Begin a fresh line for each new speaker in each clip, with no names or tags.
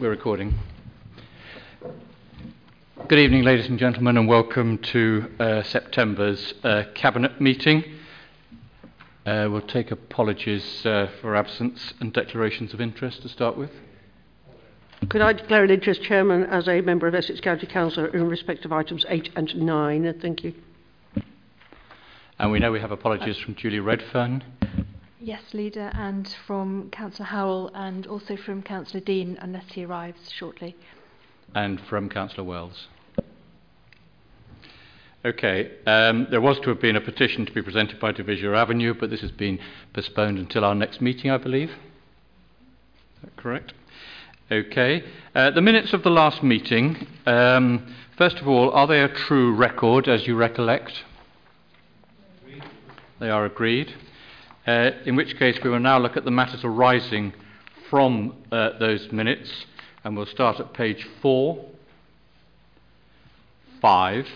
We're recording. Good evening, ladies and gentlemen, and welcome to uh, September's uh, Cabinet meeting. Uh, we'll take apologies uh, for absence and declarations of interest to start with.
Could I declare an interest, Chairman, as a member of Essex County Council in respect of items 8 and 9? Thank you.
And we know we have apologies from Julie Redfern.
Yes, Leader, and from Councillor Howell and also from Councillor Dean, unless he arrives shortly.
And from Councillor Wells. Okay, um, there was to have been a petition to be presented by Devizia Avenue, but this has been postponed until our next meeting, I believe. Is that correct? Okay. Uh, the minutes of the last meeting, um, first of all, are they a true record as you recollect? Agreed. They are agreed. Uh, in which case, we will now look at the matters arising from uh, those minutes, and we'll start at page 4, 5.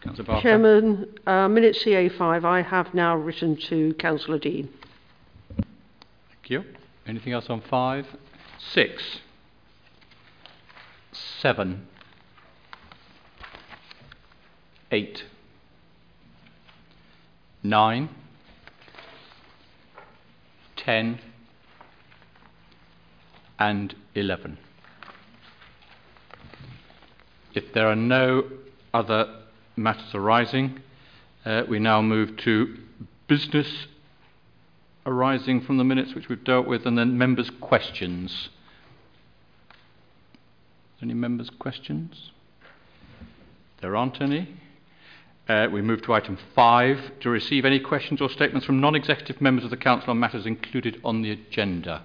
Councillor Chairman, uh, minute CA5, I have now written to Councillor Dean.
Thank you. Anything else on 5? 6. 7. 8. 9. 10, and 11. If there are no other matters arising, uh, we now move to business arising from the minutes which we've dealt with, and then members' questions. Any members' questions? There aren't any. Uh, we move to item 5 to receive any questions or statements from non executive members of the Council on matters included on the agenda.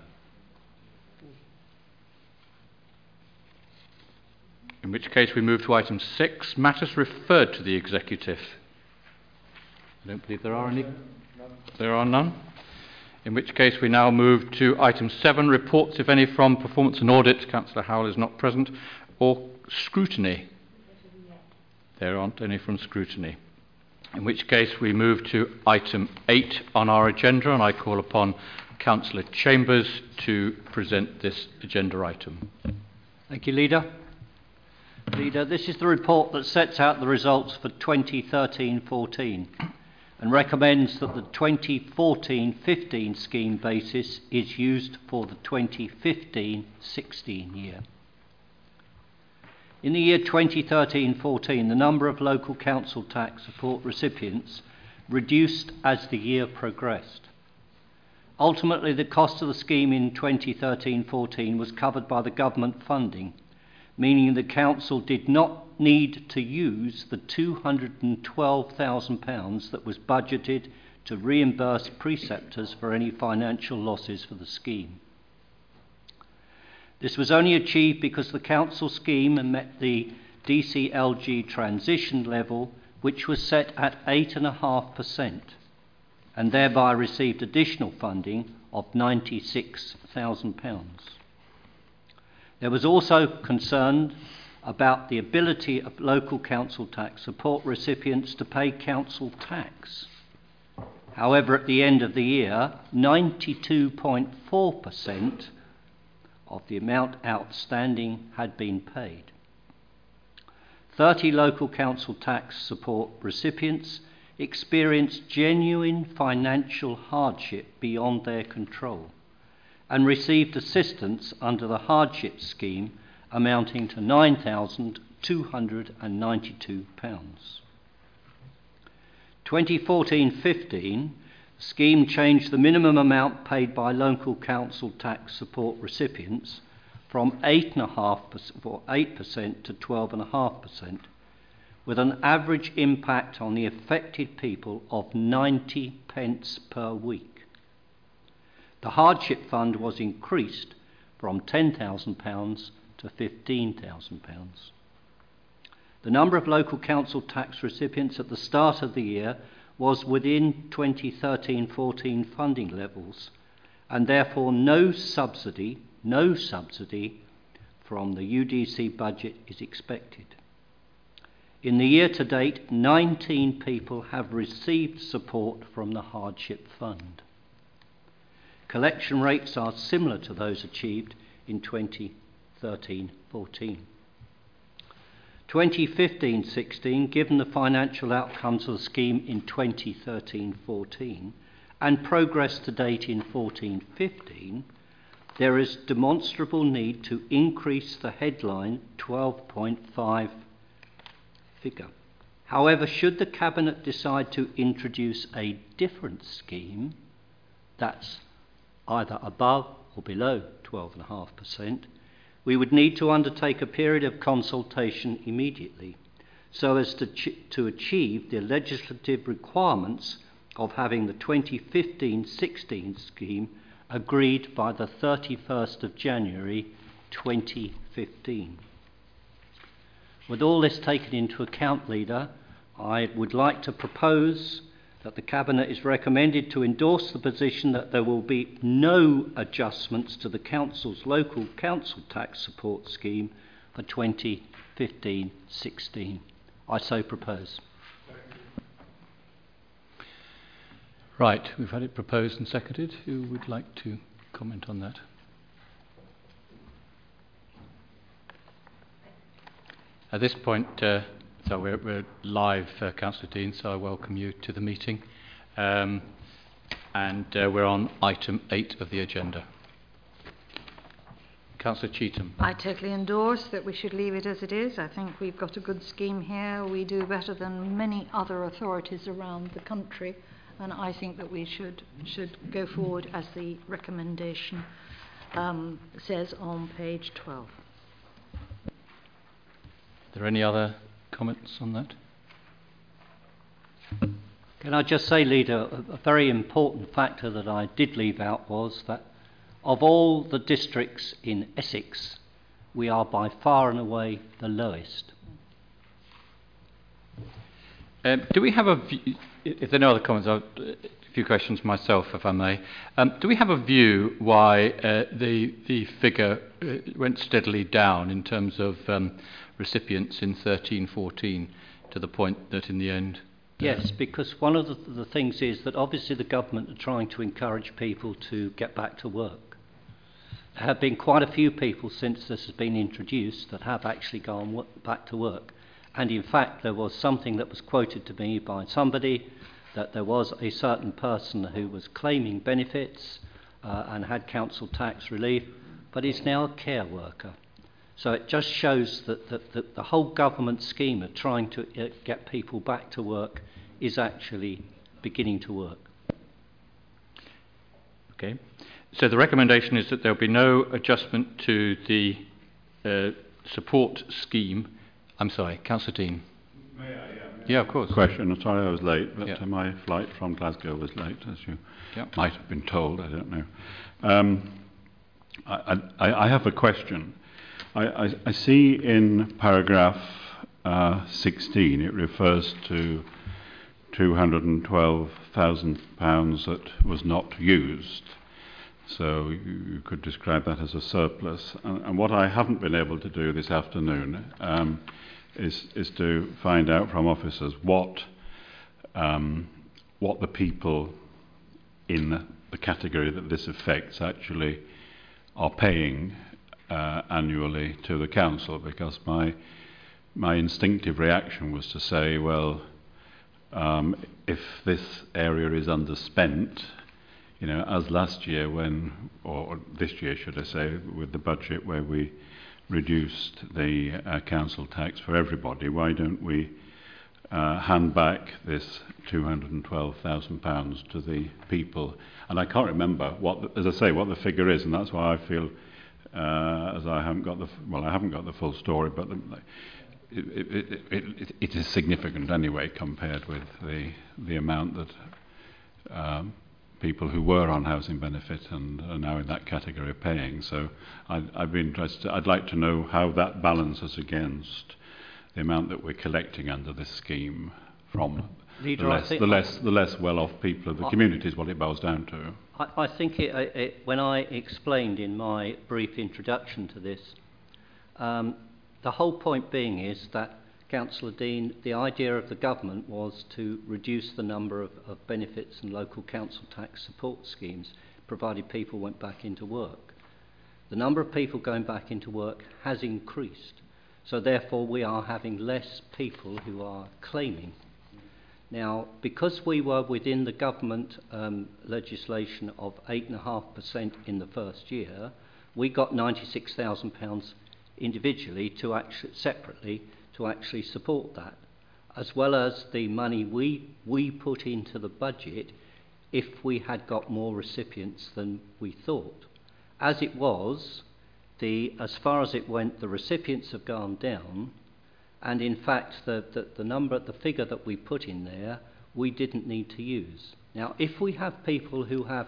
In which case we move to item 6 matters referred to the executive. I don't believe there are any. There are none. In which case we now move to item 7 reports, if any, from performance and audit. Councillor Howell is not present. Or scrutiny. There aren't any from scrutiny. In which case we move to item 8 on our agenda, and I call upon Councillor Chambers to present this agenda item.
Thank you, Leader. Leader, this is the report that sets out the results for 2013 14 and recommends that the 2014 15 scheme basis is used for the 2015 16 year. In the year 2013 14, the number of local council tax support recipients reduced as the year progressed. Ultimately, the cost of the scheme in 2013 14 was covered by the government funding, meaning the council did not need to use the £212,000 that was budgeted to reimburse preceptors for any financial losses for the scheme. This was only achieved because the council scheme met the DCLG transition level, which was set at 8.5%, and thereby received additional funding of £96,000. There was also concern about the ability of local council tax support recipients to pay council tax. However, at the end of the year, 92.4% of the amount outstanding had been paid. 30 local council tax support recipients experienced genuine financial hardship beyond their control and received assistance under the hardship scheme amounting to £9,292. 2014 15 scheme changed the minimum amount paid by local council tax support recipients from 8.5% 8% to 12.5%, with an average impact on the affected people of 90 pence per week. The hardship fund was increased from £10,000 to £15,000. The number of local council tax recipients at the start of the year was within 2013 14 funding levels, and therefore no subsidy, no subsidy from the UDC budget is expected. In the year to date, 19 people have received support from the Hardship Fund. Collection rates are similar to those achieved in 2013-14. 2015-16, given the financial outcomes of the scheme in 2013-14 and progress to date in 14-15, there is demonstrable need to increase the headline 12.5 figure. However, should the Cabinet decide to introduce a different scheme that's either above or below 12.5%, we would need to undertake a period of consultation immediately so as to, ch- to achieve the legislative requirements of having the 2015 16 scheme agreed by the 31st of January 2015. With all this taken into account, Leader, I would like to propose that the Cabinet is recommended to endorse the position that there will be no adjustments to the Council's local council tax support scheme for 2015 16. I so propose.
Right, we've had it proposed and seconded. Who would like to comment on that? At this point, uh, so we're, we're live, uh, Councillor Dean, so I welcome you to the meeting. Um, and uh, we're on item 8 of the agenda. Councillor Cheetham.
I totally endorse that we should leave it as it is. I think we've got a good scheme here. We do better than many other authorities around the country, and I think that we should should go forward as the recommendation um, says on page 12.
Are there any other comments on that?
Can I just say, Leader, a, a very important factor that I did leave out was that of all the districts in Essex, we are by far and away the lowest.
Um, do we have a view, if there are no other comments, I'll, a few questions myself, if I may. Um, do we have a view why uh, the, the figure uh, went steadily down in terms of um, recipients in 13 14 to the point that in the end.
Yes, because one of the, the things is that obviously the government are trying to encourage people to get back to work. There have been quite a few people since this has been introduced that have actually gone w- back to work. And in fact, there was something that was quoted to me by somebody that there was a certain person who was claiming benefits uh, and had council tax relief, but is now a care worker. So it just shows that, that, that the whole government scheme of trying to uh, get people back to work is actually beginning to work.
Okay. So the recommendation is that there will be no adjustment to the uh, support scheme. I'm sorry, Councillor Dean.
May I? Yeah,
yeah of course.
Question. I'm sorry I was late, but
yeah.
uh, my flight from Glasgow was late, as you
yeah.
might have been told. I don't know. Um, I, I, I have a question. I, I, I see in paragraph uh, 16 it refers to £212,000 that was not used. So you could describe that as a surplus. And, and what I haven't been able to do this afternoon um, is, is to find out from officers what, um, what the people in the category that this affects actually are paying uh, annually to the council because my my instinctive reaction was to say, well, um, if this area is underspent, you know, as last year when, or this year should I say, with the budget where we reduced the uh, council tax for everybody, why don't we uh, hand back this £212,000 to the people? And I can't remember what, the, as I say, what the figure is, and that's why I feel as I haven't got the well, I haven't got the full story, but the, it, it, it, it is significant anyway compared with the the amount that um, people who were on housing benefit and are now in that category are paying. So I'd, I'd be interested. I'd like to know how that balances against the amount that we're collecting under this scheme from
Leader,
the less, the less, the less well-off people of the community is what it boils down to.
I, I think it, it, when I explained in my brief introduction to this, um, the whole point being is that Councillor Dean, the idea of the government was to reduce the number of, of benefits and local council tax support schemes, provided people went back into work. The number of people going back into work has increased. So therefore we are having less people who are claiming. Now, because we were within the government um, legislation of 8.5% in the first year, we got £96,000 individually to actually, separately to actually support that, as well as the money we, we put into the budget if we had got more recipients than we thought. As it was, the, as far as it went, the recipients have gone down, and in fact, the, the, the number, the figure that we put in there, we didn't need to use. Now, if we have people who have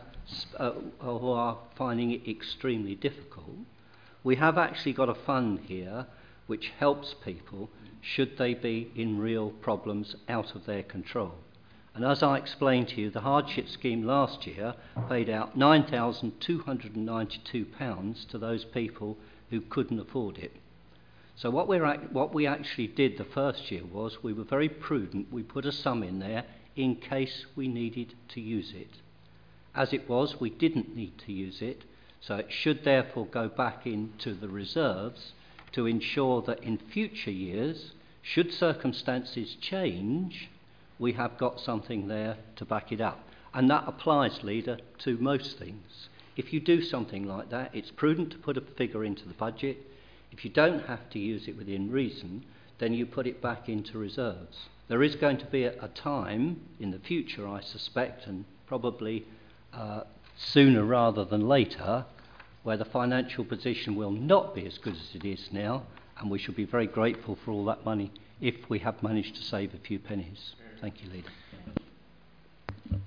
uh, who are finding it extremely difficult, we have actually got a fund here which helps people should they be in real problems out of their control. And as I explained to you, the hardship scheme last year paid out £9,292 to those people who couldn't afford it. So what, we're, what we actually did the first year was we were very prudent. We put a sum in there in case we needed to use it. As it was, we didn't need to use it, so it should therefore go back into the reserves to ensure that in future years, should circumstances change, we have got something there to back it up. And that applies, leader, to most things. If you do something like that, it's prudent to put a figure into the budget. If you don't have to use it within reason, then you put it back into reserves. There is going to be a, time in the future, I suspect, and probably uh, sooner rather than later, where the financial position will not be as good as it is now, and we should be very grateful for all that money if we have managed to save a few pennies. Thank you, Leader.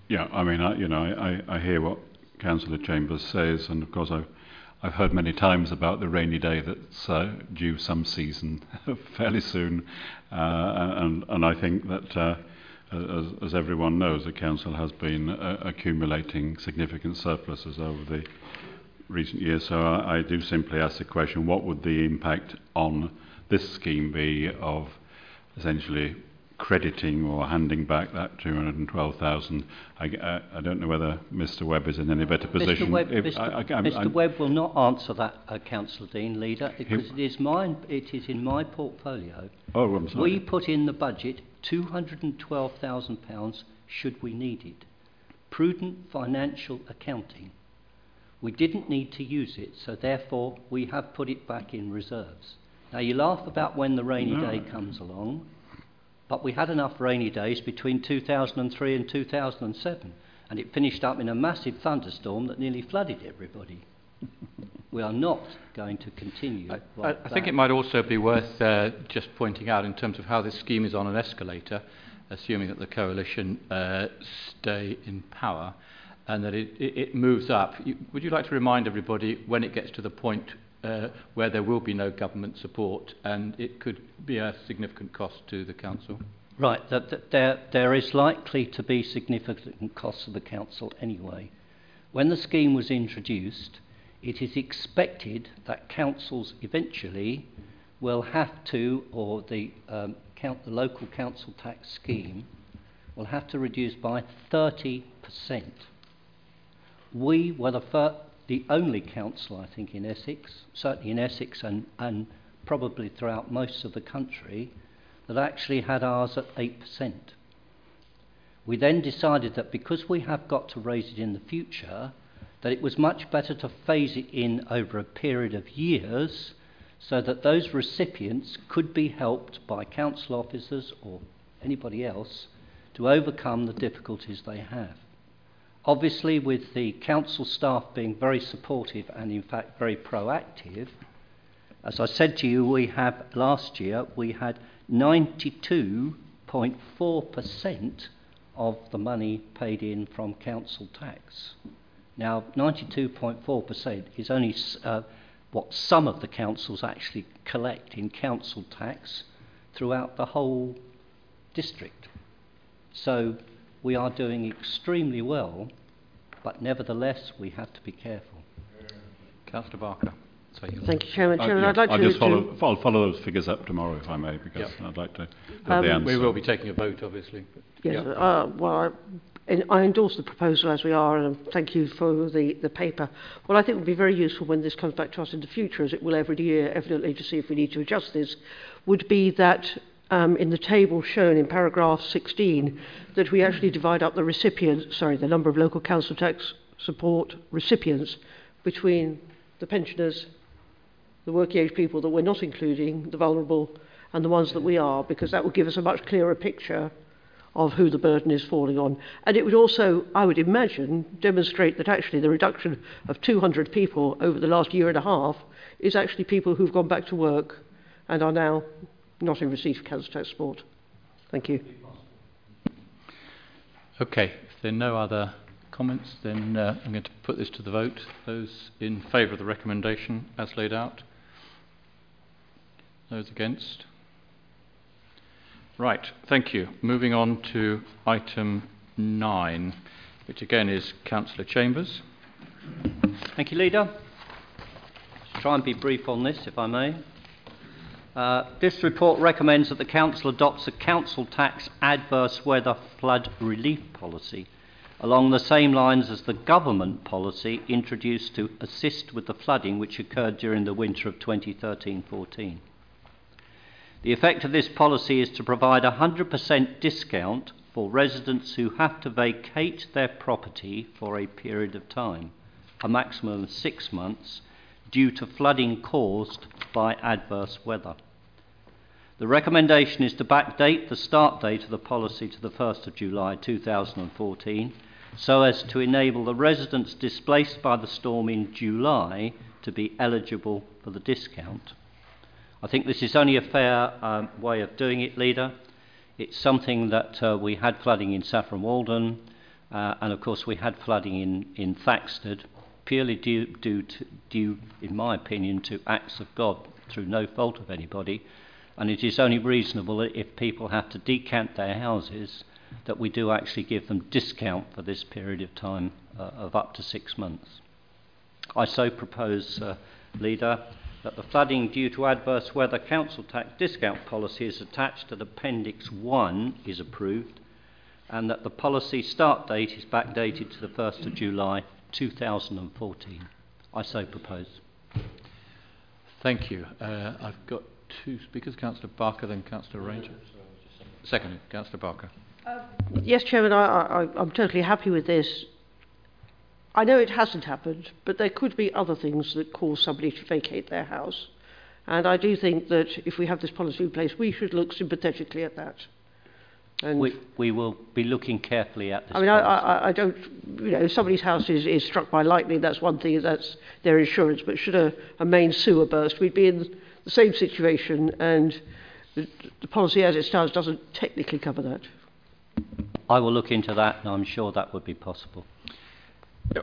Yeah, I mean, I, you know, I, I hear what Councillor Chambers says, and of course I've, I've heard many times about the rainy day that's uh, due some season fairly soon, uh, and, and I think that, uh, as, as everyone knows, the Council has been uh, accumulating significant surpluses over the recent years, so I, I do simply ask the question, what would the impact on this scheme be of essentially crediting or handing back that 212,000. I, I, I don't know whether Mr Webb is in any better position.
Mr Webb, Mr.
I, I,
Mr.
I'm,
Webb will not answer that, uh, Councillor Dean, leader, because it is mine. It is in my portfolio.
Oh, I'm sorry.
We put in the budget 212,000 pounds should we need it. Prudent financial accounting. We didn't need to use it, so therefore we have put it back in reserves. Now you laugh about when the rainy
No.
day comes along. But we had enough rainy days between 2003 and 2007, and it finished up in a massive thunderstorm that nearly flooded everybody. we are not going to continue.
I,
like
I, think it might also be worth uh, just pointing out in terms of how this scheme is on an escalator, assuming that the coalition uh, stay in power, and that it, it, it moves up. You, would you like to remind everybody when it gets to the point uh, where there will be no government support and it could be a significant cost to the council?
Right, there, there is likely to be significant costs to the council anyway. When the scheme was introduced, it is expected that councils eventually will have to, or the, um, count, the local council tax scheme will have to reduce by 30%. We were the, fir- the only council, I think, in Essex, certainly in Essex and, and probably throughout most of the country, that actually had ours at 8%. We then decided that because we have got to raise it in the future, that it was much better to phase it in over a period of years so that those recipients could be helped by council officers or anybody else to overcome the difficulties they have. Obviously, with the council staff being very supportive and, in fact, very proactive, as I said to you, we have last year we had 92.4% of the money paid in from council tax. Now, 92.4% is only uh, what some of the councils actually collect in council tax throughout the whole district. So we are doing extremely well, but nevertheless we have to be careful.
Councillor Barker. So
Thank you, Chairman.
Uh,
Chairman,
yeah,
I'd like
I'll
to...
just
to-
follow, I'll follow those figures up tomorrow, if I may, because
Yep.
I'd like to have
Um,
the answer.
We will be taking a vote, obviously. but-
Yes,
Yeah.
uh, well, I, and I endorse the proposal as we are, and thank you for the, the paper. What I think would be very useful when this comes back to us in the future, as it will every year, evidently, to see if we need to adjust this, would be that um, in the table shown in paragraph 16 that we actually divide up the recipients, sorry, the number of local council tax support recipients between the pensioners, the working age people that we're not including, the vulnerable, and the ones that we are, because that would give us a much clearer picture of who the burden is falling on. And it would also, I would imagine, demonstrate that actually the reduction of 200 people over the last year and a half is actually people who've gone back to work and are now not in receipt of council tax support. Thank you.
Okay, if there are no other comments, then uh, I'm going to put this to the vote. Those in favour of the recommendation as laid out? Those against? Right, thank you. Moving on to item 9, which again is Councillor Chambers.
Thank you, Leader. I'll try and be brief on this, if I may. Uh, this report recommends that the Council adopts a council tax adverse weather flood relief policy along the same lines as the government policy introduced to assist with the flooding which occurred during the winter of 2013 14. The effect of this policy is to provide a 100% discount for residents who have to vacate their property for a period of time, a maximum of six months, due to flooding caused by adverse weather. The recommendation is to backdate the start date of the policy to the 1st of July 2014 so as to enable the residents displaced by the storm in July to be eligible for the discount. I think this is only a fair um, way of doing it, Leader. It's something that uh, we had flooding in Saffron Walden, uh, and of course we had flooding in, in Thaxted, purely due, due, to, due, in my opinion, to acts of God through no fault of anybody. And it is only reasonable that if people have to decant their houses, that we do actually give them discount for this period of time uh, of up to six months. I so propose, uh, Leader, that the flooding due to adverse weather council tax discount policy is attached to Appendix 1 is approved, and that the policy start date is backdated to the 1st of July 2014. I so propose.
Thank you. Uh, I've got two speakers, Councillor Barker, then Councillor Ranger. Second, Councillor Barker.
Uh, yes, Chairman, I, I, I'm totally happy with this. I know it hasn't happened, but there could be other things that cause somebody to vacate their house. And I do think that if we have this policy in place, we should look sympathetically at that.
And we, we will be looking carefully at this.
I mean, I, I, I don't, you know, if somebody's house is, is struck by lightning, that's one thing, that's their insurance. But should a, a main sewer burst, we'd be in the same situation, and the, the policy as it stands doesn't technically cover that.
I will look into that, and I'm sure that would be possible.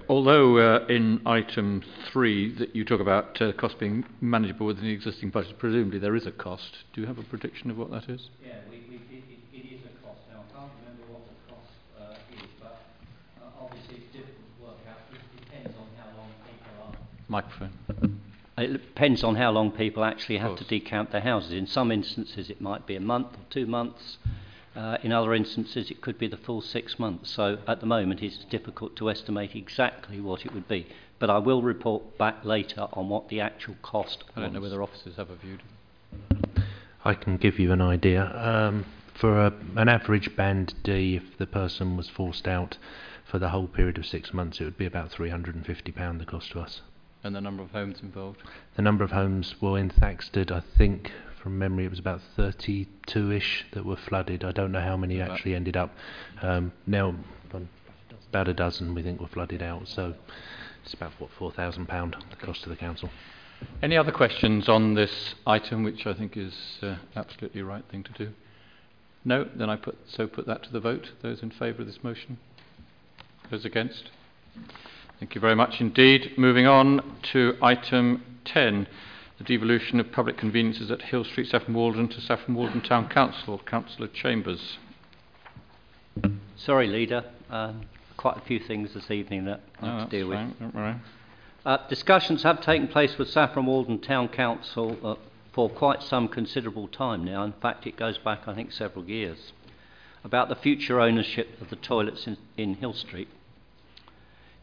Although uh, in item three that you talk about uh, cost being manageable within the existing budget, presumably there is a cost. Do you have a prediction of what that is?
Yeah, we, we, it, it is a cost. Now, I can't remember what the cost uh, is, but uh, obviously it's difficult to work out. It depends on how long people are.
Microphone.
It depends on how long people actually have to decant their houses. In some instances, it might be a month or two months. Uh, in other instances, it could be the full six months. So at the moment, it's difficult to estimate exactly what it would be. But I will report back later on what the actual cost
I don't
was.
know whether officers have a view.
I can give you an idea. Um, for a, an average band D, if the person was forced out for the whole period of six months, it would be about £350 the cost to us.
And the number of homes involved?
The number of homes, well, in Thaxted, I think from memory it was about 32-ish that were flooded. I don't know how many
About-
actually ended up. Um, now, about a dozen we think were flooded out, so it's about, what, £4,000 the cost to the council.
Any other questions on this item, which I think is uh, absolutely right thing to do? No? Then I put so put that to the vote. Those in favour of this motion? Those against? Thank you very much indeed. Moving on to item 10, the devolution of public conveniences at Hill Street, Saffron Walden to Saffron Walden Town Council. Councillor Chambers.
Sorry, Leader. Um, quite a few things this evening that I have to deal with.
fine, Don't worry.
Uh, discussions have taken place with Saffron Walden Town Council uh, for quite some considerable time now. In fact, it goes back, I think, several years. about the future ownership of the toilets in, in Hill Street.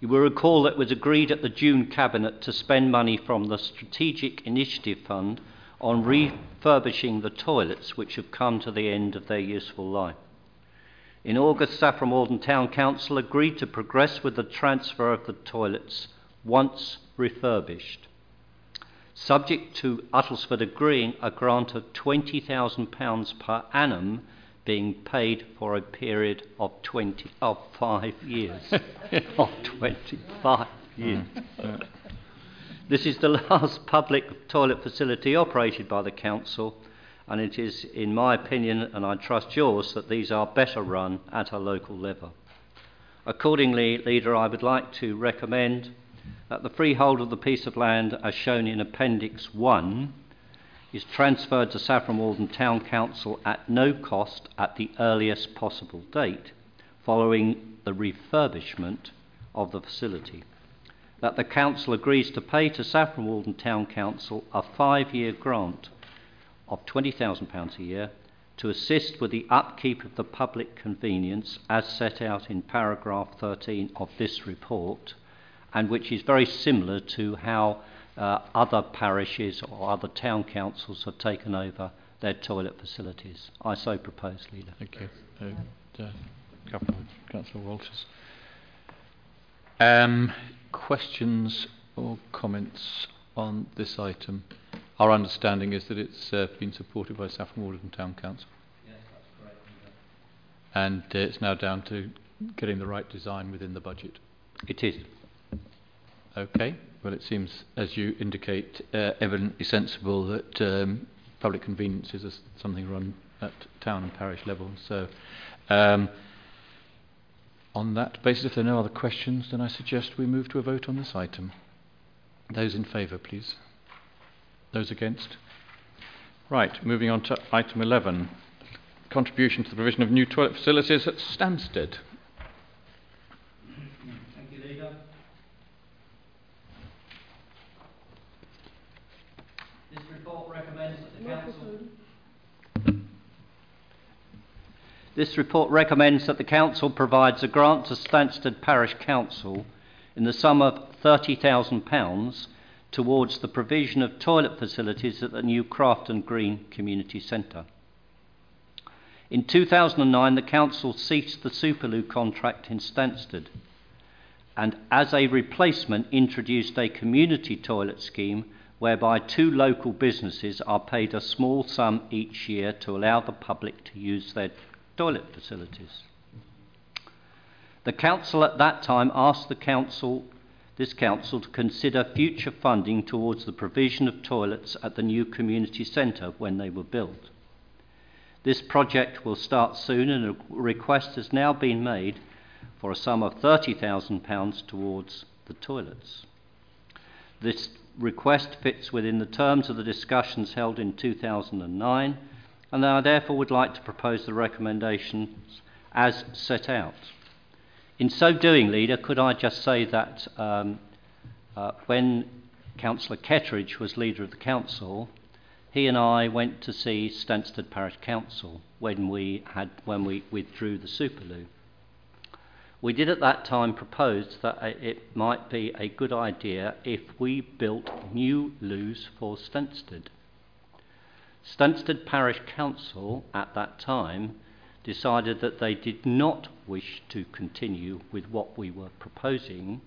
You will recall that it was agreed at the June Cabinet to spend money from the Strategic Initiative Fund on refurbishing the toilets which have come to the end of their useful life. In August, Saffron Walden Town Council agreed to progress with the transfer of the toilets once refurbished, subject to Uttlesford agreeing a grant of £20,000 per annum being paid for a period of 20 of 5 years. Of 25 years. Mm. This is the last public toilet facility operated by the council and it is in my opinion and I trust yours that these are better run at a local level. Accordingly leader I would like to recommend that the freehold of the piece of land as shown in appendix 1 is transferred to Saffron Walden Town Council at no cost at the earliest possible date following the refurbishment of the facility. That the Council agrees to pay to Saffron Walden Town Council a five year grant of £20,000 a year to assist with the upkeep of the public convenience as set out in paragraph 13 of this report, and which is very similar to how uh, other parishes or other town councils have taken over their toilet facilities. I so propose, Leader.
Thank you. Uh, uh, Councillor Walters. Um, questions or comments on this item? Our understanding is that it's uh, been supported by Saffron Walden Town Council.
Yes, that's correct.
And uh, it's now down to getting the right design within the budget.
It is.
Okay. Well, it seems, as you indicate, uh, evidently sensible that um, public convenience is something run at town and parish level. So, um, on that basis, if there are no other questions, then I suggest we move to a vote on this item. Those in favour, please. Those against? Right, moving on to item 11 contribution to the provision of new toilet facilities at Stansted.
This report recommends that the Council provides a grant to Stansted Parish Council in the sum of £30,000 towards the provision of toilet facilities at the new Crafton Green Community Centre. In 2009, the Council ceased the Superloo contract in Stansted and, as a replacement, introduced a community toilet scheme whereby two local businesses are paid a small sum each year to allow the public to use their toilet facilities. The council at that time asked the council, this council to consider future funding towards the provision of toilets at the new community centre when they were built. This project will start soon and a request has now been made for a sum of £30,000 towards the toilets. This request fits within the terms of the discussions held in 2009 and I therefore would like to propose the recommendations as set out. In so doing, Leader, could I just say that um, uh, when Councillor Ketteridge was leader of the council, he and I went to see Stansted Parish Council when we, had, when we withdrew the Superloo. We did at that time propose that it might be a good idea if we built new loos for Stansted. Stansted Parish Council at that time decided that they did not wish to continue with what we were proposing,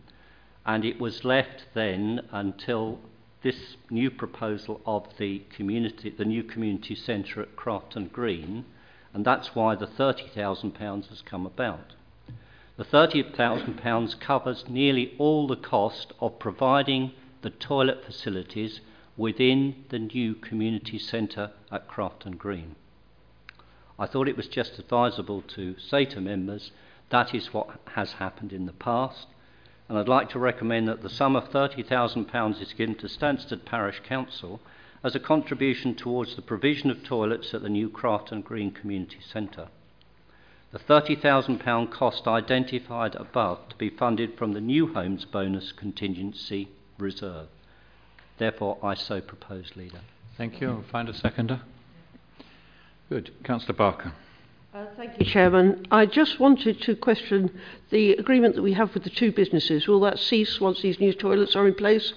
and it was left then until this new proposal of the community, the new community centre at Crafton Green, and that's why the £30,000 has come about. The £30,000 covers nearly all the cost of providing the toilet facilities within the new community centre at Crafton Green. I thought it was just advisable to say to members that is what has happened in the past, and I'd like to recommend that the sum of £30,000 is given to Stansted Parish Council as a contribution towards the provision of toilets at the new Crafton Green Community Centre. The £30,000 cost identified above to be funded from the New Homes Bonus Contingency Reserve. Therefore, I so propose, Leader.
Thank you. I'll find a seconder. Good. Councillor Barker.
Uh, thank you, Chairman. I just wanted to question the agreement that we have with the two businesses. Will that cease once these new toilets are in place?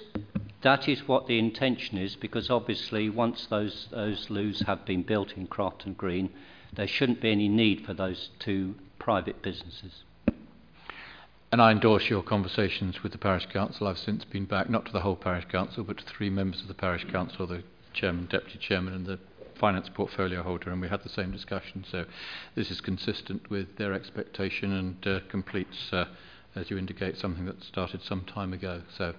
That is what the intention is, because obviously once those, those loos have been built in Crafton Green, there shouldn't be any need for those two private businesses.
And I endorse your conversations with the parish council. I've since been back, not to the whole parish council, but to three members of the parish council, the chairman, deputy chairman, and the finance portfolio holder, and we had the same discussion. So this is consistent with their expectation and uh, completes, uh, as you indicate, something that started some time ago. So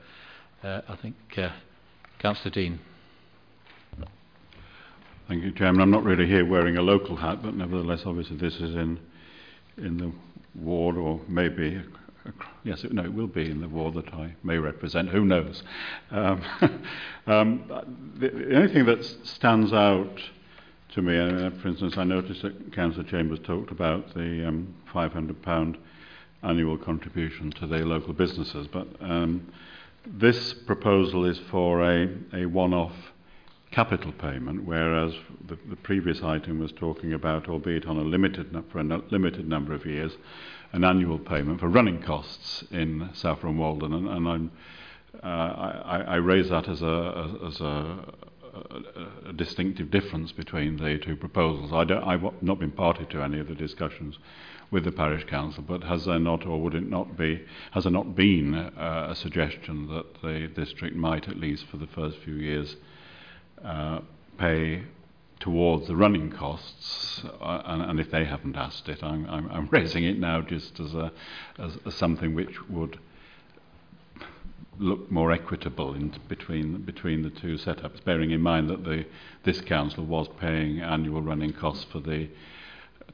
uh, I think uh, Councillor Dean.
Thank you, Chairman. I'm not really here wearing a local hat, but nevertheless, obviously, this is in in the ward, or maybe yes, it, no, it will be in the war that I may represent. Who knows? Um, um, the, the only thing that stands out to me, uh, for instance, I noticed that Councillor Chambers talked about the um, £500 annual contribution to their local businesses, but um, this proposal is for a, a one-off capital payment, whereas the, the previous item was talking about, albeit on a limited for a limited number of years, an annual payment for running costs in Saffron Walden, and, and I'm, uh, I, I raise that as a as a, a, a distinctive difference between the two proposals. I don't, I've not been party to any of the discussions with the parish council, but has there not, or would it not be, has there not been uh, a suggestion that the district might, at least for the first few years, uh, pay towards the running costs, uh, and, and if they haven't asked it, I'm, I'm, I'm raising it now just as, a, as, as something which would look more equitable in between between the two setups, bearing in mind that the this council was paying annual running costs for the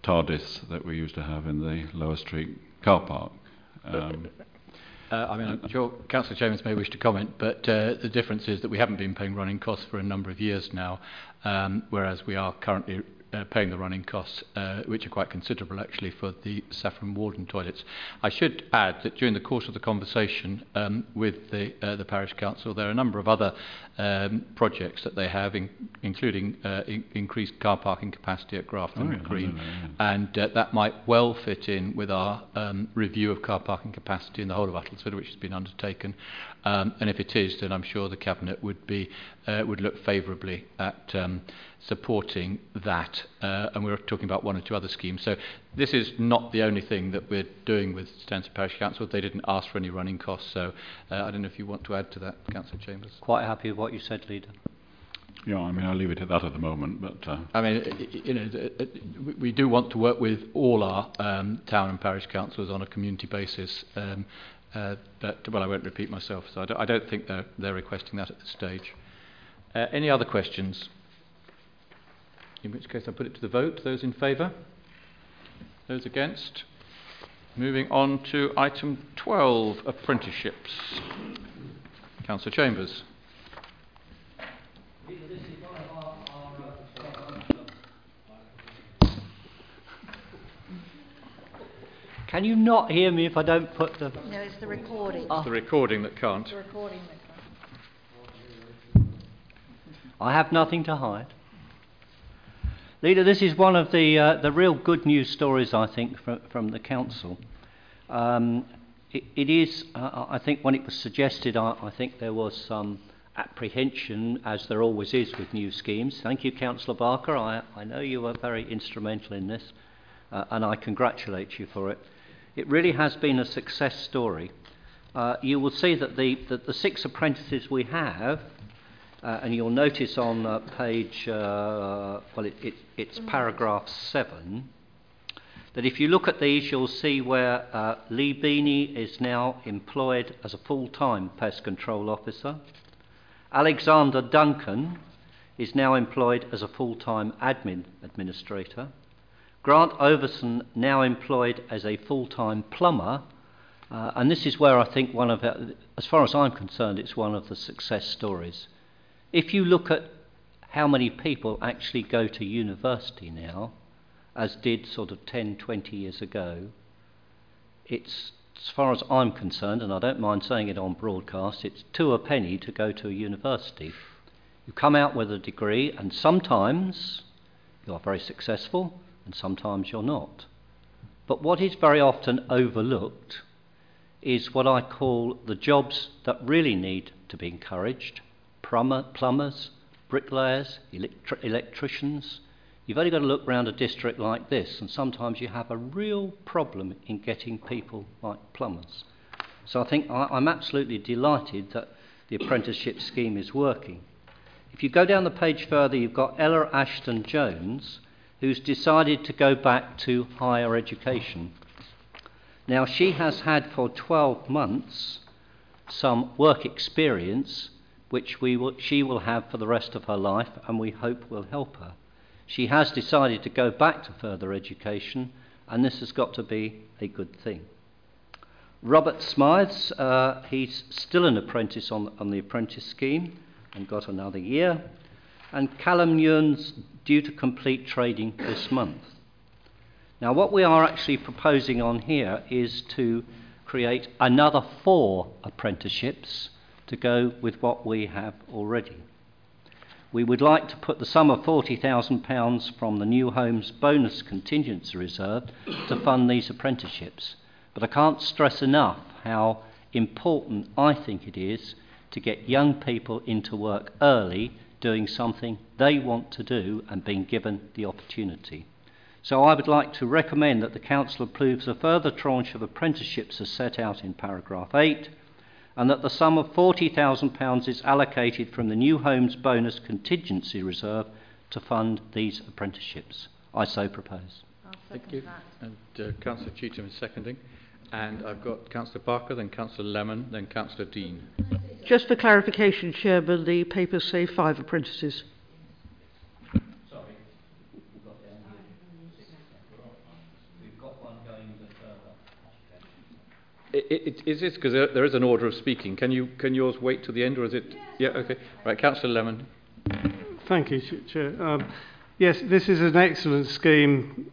TARDIS that we used to have in the Lower Street car park. Um,
Uh, I mean, I'm sure Councillor Chambers may wish to comment, but uh, the difference is that we haven't been paying running costs for a number of years now, um, whereas we are currently uh, paying the running costs, uh, which are quite considerable actually for the Saffron Warden toilets. I should add that during the course of the conversation um, with the, uh, the Parish Council, there are a number of other um, projects that they have, in, including uh, in, increased car parking capacity at Crafton
oh, yeah,
Green,
yeah, yeah.
and uh, that might well fit in with our um, review of car parking capacity in the whole of Uttlesford, which has been undertaken. Um, and if it is, then I'm sure the cabinet would be uh, would look favourably at um, supporting that. Uh, and we're talking about one or two other schemes. So this is not the only thing that we're doing with Stansted Parish Council. They didn't ask for any running costs. So uh, I don't know if you want to add to that, Councillor Chambers.
Quite happy with what you said, Leader.
yeah, I mean, I'll leave it at that at the moment, but uh,
I mean, i- i- you know, we- we do want to work with all our um, town and parish councils on a community basis. Um, uh, but, well, I won't repeat myself, so I don't, I don't think they're, they're requesting that at this stage. Uh, any other questions? In which case, I'll put it to the vote. Those in favour? Those against? Moving on to item 12, apprenticeships. Councillor Chambers.
Can you not hear me if I don't put the...
No, it's the recording. Ah.
It's the recording that can't.
The recording that can't.
I have nothing to hide. Leader, this is one of the, uh, the real good news stories, I think, from, from the Council. Um, it, it is, uh, I think, when it was suggested, I, I think there was some apprehension, as there always is with new schemes. Thank you, Councillor Barker. I, I know you were very instrumental in this, uh, and I congratulate you for it. It really has been a success story. Uh, you will see that the, that the six apprentices we have uh, and you'll notice on uh, page, uh, well, it, it, it's paragraph 7, that if you look at these, you'll see where uh, Lee Beanie is now employed as a full time pest control officer. Alexander Duncan is now employed as a full time admin administrator. Grant Overson now employed as a full time plumber. Uh, and this is where I think one of, our, as far as I'm concerned, it's one of the success stories. If you look at how many people actually go to university now, as did sort of 10, 20 years ago, it's, as far as I'm concerned, and I don't mind saying it on broadcast, it's two a penny to go to a university. You come out with a degree, and sometimes you are very successful, and sometimes you're not. But what is very often overlooked is what I call the jobs that really need to be encouraged plumber, plumbers, bricklayers, electri- electricians. You've only got to look around a district like this, and sometimes you have a real problem in getting people like plumbers. So I think I, I'm absolutely delighted that the apprenticeship scheme is working. If you go down the page further, you've got Ella Ashton Jones, who's decided to go back to higher education. Now, she has had for 12 months some work experience which we will, she will have for the rest of her life and we hope will help her. She has decided to go back to further education, and this has got to be a good thing. Robert Smythes, uh, he's still an apprentice on, on the apprentice scheme and got another year. And Callum Yuan's due to complete trading this month. Now, what we are actually proposing on here is to create another four apprenticeships to go with what we have already. We would like to put the sum of £40,000 from the New Homes Bonus Contingency Reserve to fund these apprenticeships. But I can't stress enough how important I think it is to get young people into work early doing something they want to do and being given the opportunity. So I would like to recommend that the Council approves a further tranche of apprenticeships as set out in paragraph 8 and that the sum of £40,000 is allocated from the New Homes Bonus Contingency Reserve to fund these apprenticeships. I so propose.
Thank you. And uh, Councillor Cheetham is seconding. And I've got Councillor Barker, then Councillor Lemon, then Councillor Dean.
Just for clarification, Chairman, the papers say five apprentices.
Sorry, we've got down here. We've got one going a bit further.
I- I- Is this because there, is an order of speaking? Can you can yours wait till the end, or is it? Yeah. Okay. Right, Councillor Lemon.
Thank you, Chair. Um, yes, this is an excellent scheme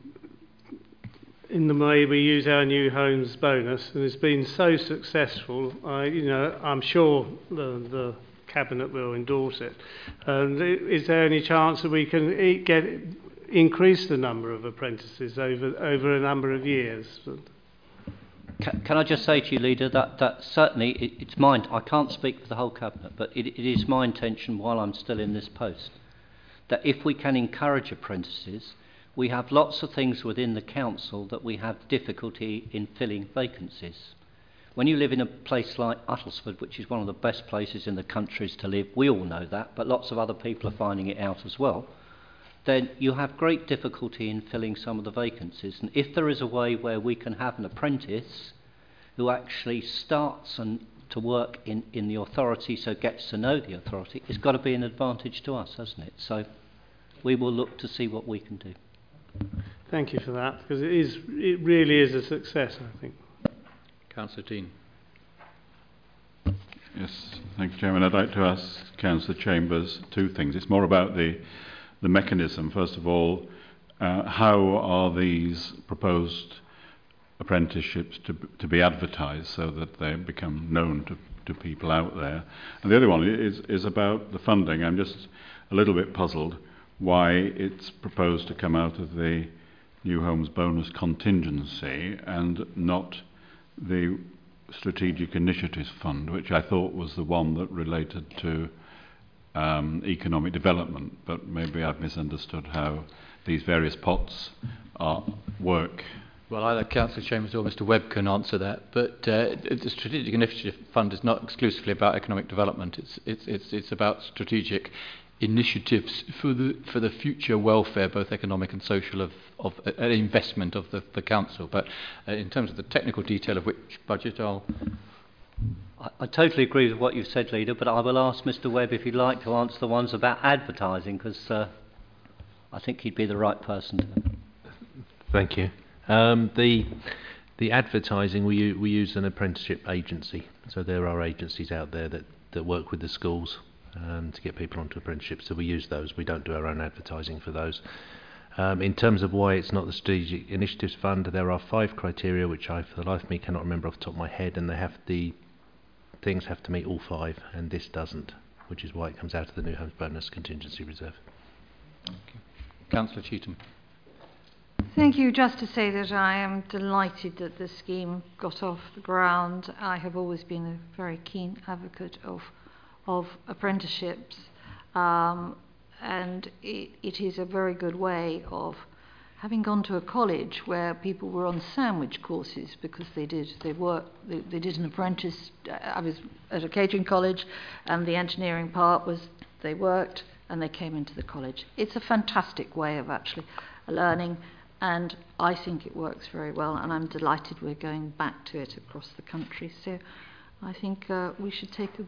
in the way we use our new homes bonus, and it's been so successful. I, you know, I'm sure the, the cabinet will endorse it. Is there any chance that we can get increase the number of apprentices over over a number of years?
Can, I just say to you, Leader, that, that certainly it, it's mine. I can't speak for the whole Cabinet, but it, it is my intention while I'm still in this post that if we can encourage apprentices, we have lots of things within the Council that we have difficulty in filling vacancies. When you live in a place like Uttlesford, which is one of the best places in the country to live, we all know that, but lots of other people are finding it out as well, then you have great difficulty in filling some of the vacancies. And if there is a way where we can have an apprentice who actually starts and to work in, in the authority, so gets to know the authority, it's got to be an advantage to us, hasn't it? So we will look to see what we can do.
Thank you for that, because it is it really is a success, I think.
Councillor Dean.
Yes, thank you, Chairman. I'd like to ask Councillor Chambers two things. It's more about the, the mechanism. First of all, uh, how are these proposed apprenticeships to, to be advertised so that they become known to, to people out there? And the other one is, is about the funding. I'm just a little bit puzzled why it's proposed to come out of the New Homes Bonus contingency and not the Strategic Initiatives Fund, which I thought was the one that related to um, economic development, but maybe I've misunderstood how these various pots are, work.
Well, either Councillor Chambers or Mr Webb can answer that, but uh, the Strategic Initiative Fund is not exclusively about economic development. It's, it's, it's, it's about strategic initiatives for the, for the future welfare, both economic and social, of, of uh, investment of the, the Council. But uh, in terms of the technical detail of which budget, I'll
I, totally agree with what you've said, Leader, but I will ask Mr Webb if he'd like to answer the ones about advertising, because uh, I think he'd be the right person to.
Thank you. Um, the the advertising we we use an apprenticeship agency, so there are agencies out there that, that work with the schools um, to get people onto apprenticeships. So we use those. We don't do our own advertising for those. Um, in terms of why it's not the Strategic Initiatives Fund, there are five criteria which I, for the life of me, cannot remember off the top of my head, and they have the things have to meet all five, and this doesn't, which is why it comes out of the New Homes Bonus Contingency Reserve.
Councillor Cheetham.
Thank you. Just to say that I am delighted that the scheme got off the ground. I have always been a very keen advocate of of apprenticeships, um, and it, it is a very good way of having gone to a college where people were on sandwich courses because they did they worked they, they did an apprentice. I was at a catering college, and the engineering part was they worked and they came into the college. It's a fantastic way of actually learning, and I think it works very well. And I'm delighted we're going back to it across the country. So I think uh, we should take a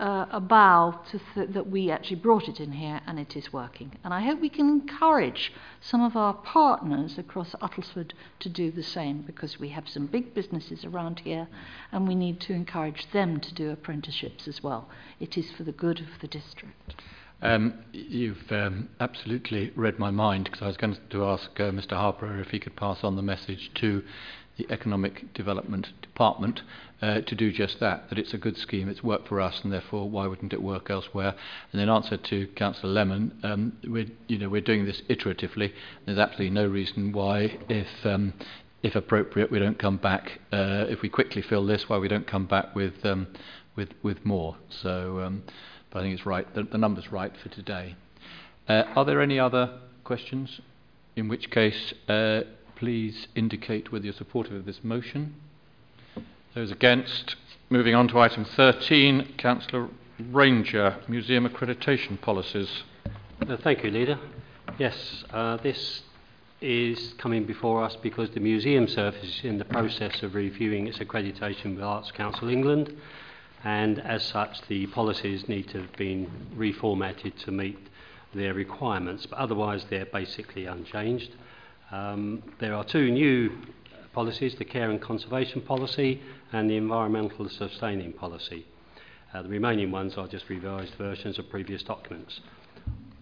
uh, a bow th- that we actually brought it in here and it is working. And I hope we can encourage some of our partners across Uttlesford to do the same because we have some big businesses around here and we need to encourage them to do apprenticeships as well. It is for the good of the district.
Um, you've um, absolutely read my mind because I was going to ask uh, Mr. Harper if he could pass on the message to the Economic Development Department uh, to do just that, that it's a good scheme, it's worked for us, and therefore why wouldn't it work elsewhere? And in answer to Councillor Lemon, um, we're, you know, we're doing this iteratively. There's absolutely no reason why, if, um, if appropriate, we don't come back, uh, if we quickly fill this, why we don't come back with, um, with, with more. So um, I think it's right, the, the number's right for today. Uh, are there any other questions? In which case, uh, please indicate whether you're supportive of this motion. Those against. Moving on to item 13, Councillor Ranger, Museum Accreditation Policies.
Uh, thank you, Leader. Yes, uh, this is coming before us because the Museum Service is in the process of reviewing its accreditation with Arts Council England, and as such, the policies need to have been reformatted to meet their requirements, but otherwise, they're basically unchanged. Um, there are two new policies the care and conservation policy and the environmental sustaining policy. Uh, the remaining ones are just revised versions of previous documents.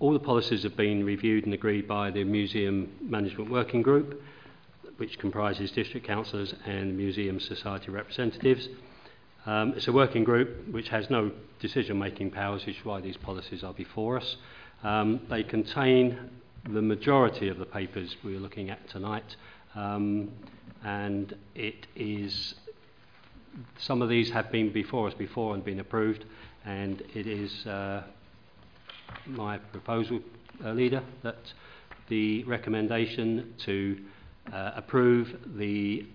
All the policies have been reviewed and agreed by the Museum Management Working Group, which comprises district councillors and museum society representatives. Um, it's a working group which has no decision making powers, which is why these policies are before us. Um, they contain the majority of the papers we're looking at tonight, um, and it is some of these have been before us before and been approved, and it is uh, my proposal, uh, leader, that the recommendation to uh, approve the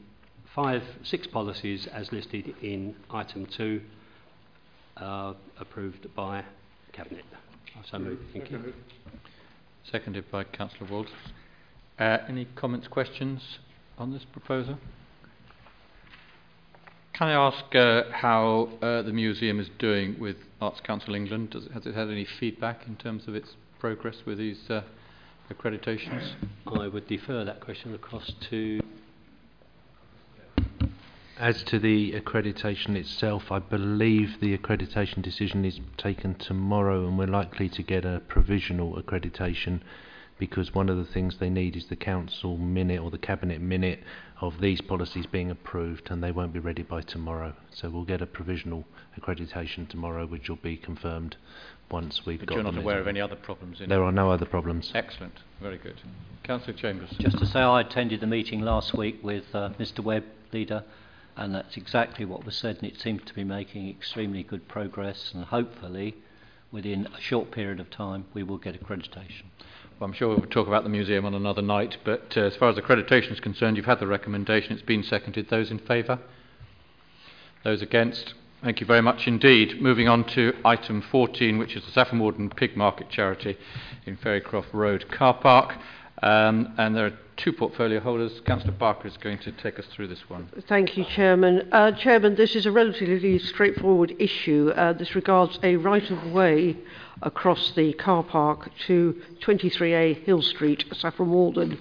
five, six policies as listed in item two, uh, approved by cabinet. So move. Thank you.
Seconded by Councillor Walters. Uh, any comments, questions on this proposal? Can I ask uh, how uh, the museum is doing with Arts Council England? Does it, has it had any feedback in terms of its progress with these uh, accreditations?
I would defer that question across to.
As to the accreditation itself, I believe the accreditation decision is taken tomorrow, and we're likely to get a provisional accreditation because one of the things they need is the council minute or the cabinet minute of these policies being approved, and they won't be ready by tomorrow. So we'll get a provisional accreditation tomorrow, which will be confirmed once we've
but
got.
you're not aware of any other problems in
There are no other problems.
Excellent, very good. Councillor Chambers.
Just to say, I attended the meeting last week with uh, Mr. Webb, leader, And that's exactly what was said, and it seems to be making extremely good progress. And hopefully, within a short period of time, we will get accreditation.
Well, I'm sure we'll talk about the museum on another night, but uh, as far as accreditation is concerned, you've had the recommendation, it's been seconded. Those in favour? Those against? Thank you very much indeed. Moving on to item 14, which is the Saffron Warden Pig Market Charity in Ferrycroft Road Car Park. Um, and there are two portfolio holders. Councillor Barker is going to take us through this one.
Thank you, Chairman. Uh, Chairman, this is a relatively straightforward issue. Uh, this regards a right-of-way across the car park to 23A Hill Street, Saffron Walden.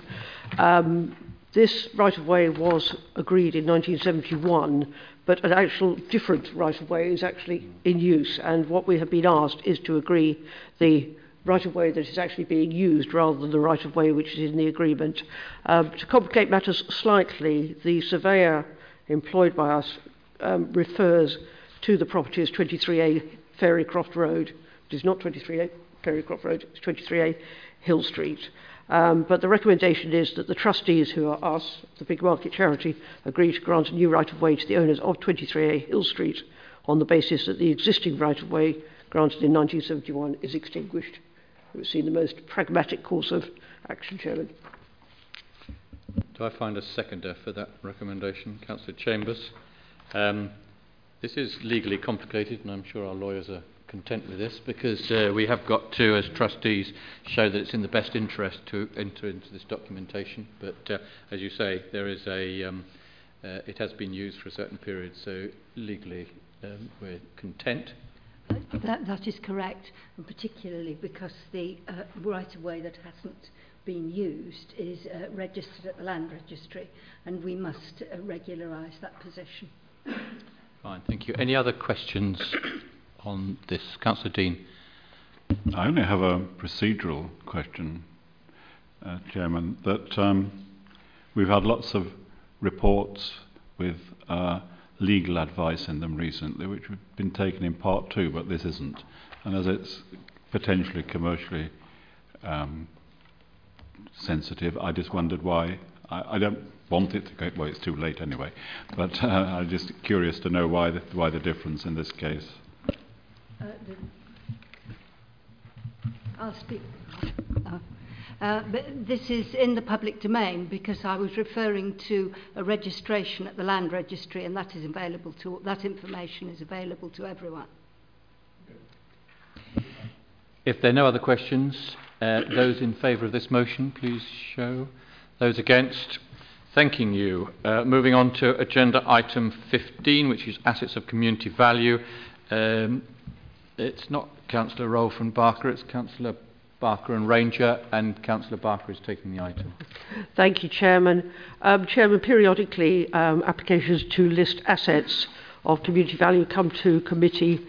Um, this right-of-way was agreed in 1971, but an actual different right-of-way is actually in use. And what we have been asked is to agree the right of way that is actually being used rather than the right of way which is in the agreement. Um, to complicate matters slightly, the surveyor employed by us um, refers to the property as 23A Ferrycroft Road. It is not 23A Ferrycroft Road, it's 23A Hill Street. Um, but the recommendation is that the trustees, who are us, the Big Market Charity, agree to grant a new right of way to the owners of 23A Hill Street on the basis that the existing right of way granted in 1971 is extinguished. It would seem the most pragmatic course of action, Chairman.
Do I find a seconder for that recommendation? Councillor Chambers. Um, this is legally complicated, and I'm sure our lawyers are content with this because uh, we have got to, as trustees, show that it's in the best interest to enter into this documentation. But uh, as you say, there is a, um, uh, it has been used for a certain period, so legally um, we're content.
That, that is correct, and particularly because the uh, right of way that hasn't been used is uh, registered at the land registry, and we must uh, regularise that position.
Fine, thank you. Any other questions on this? Councillor Dean.
I only have a procedural question, uh, Chairman. That um, we've had lots of reports with uh, legal advice in them recently, which have been taken in part two, but this isn't. And as it's potentially commercially um, sensitive, I just wondered why. I, I don't want it to go. Well, it's too late anyway. But uh, I'm just curious to know why the, why the difference in this case.
Uh, I'll speak. Uh, uh, but this is in the public domain because I was referring to a registration at the land registry, and that is available to that information is available to everyone.
If there are no other questions, uh, those in favour of this motion, please show. Those against, thanking you. Uh, moving on to agenda item 15, which is assets of community value. Um, it's not Councillor Rolfe and Barker, it's Councillor Barker and Ranger, and Councillor Barker is taking the item.
Thank you, Chairman. Um, Chairman, periodically um, applications to list assets of community value come to committee.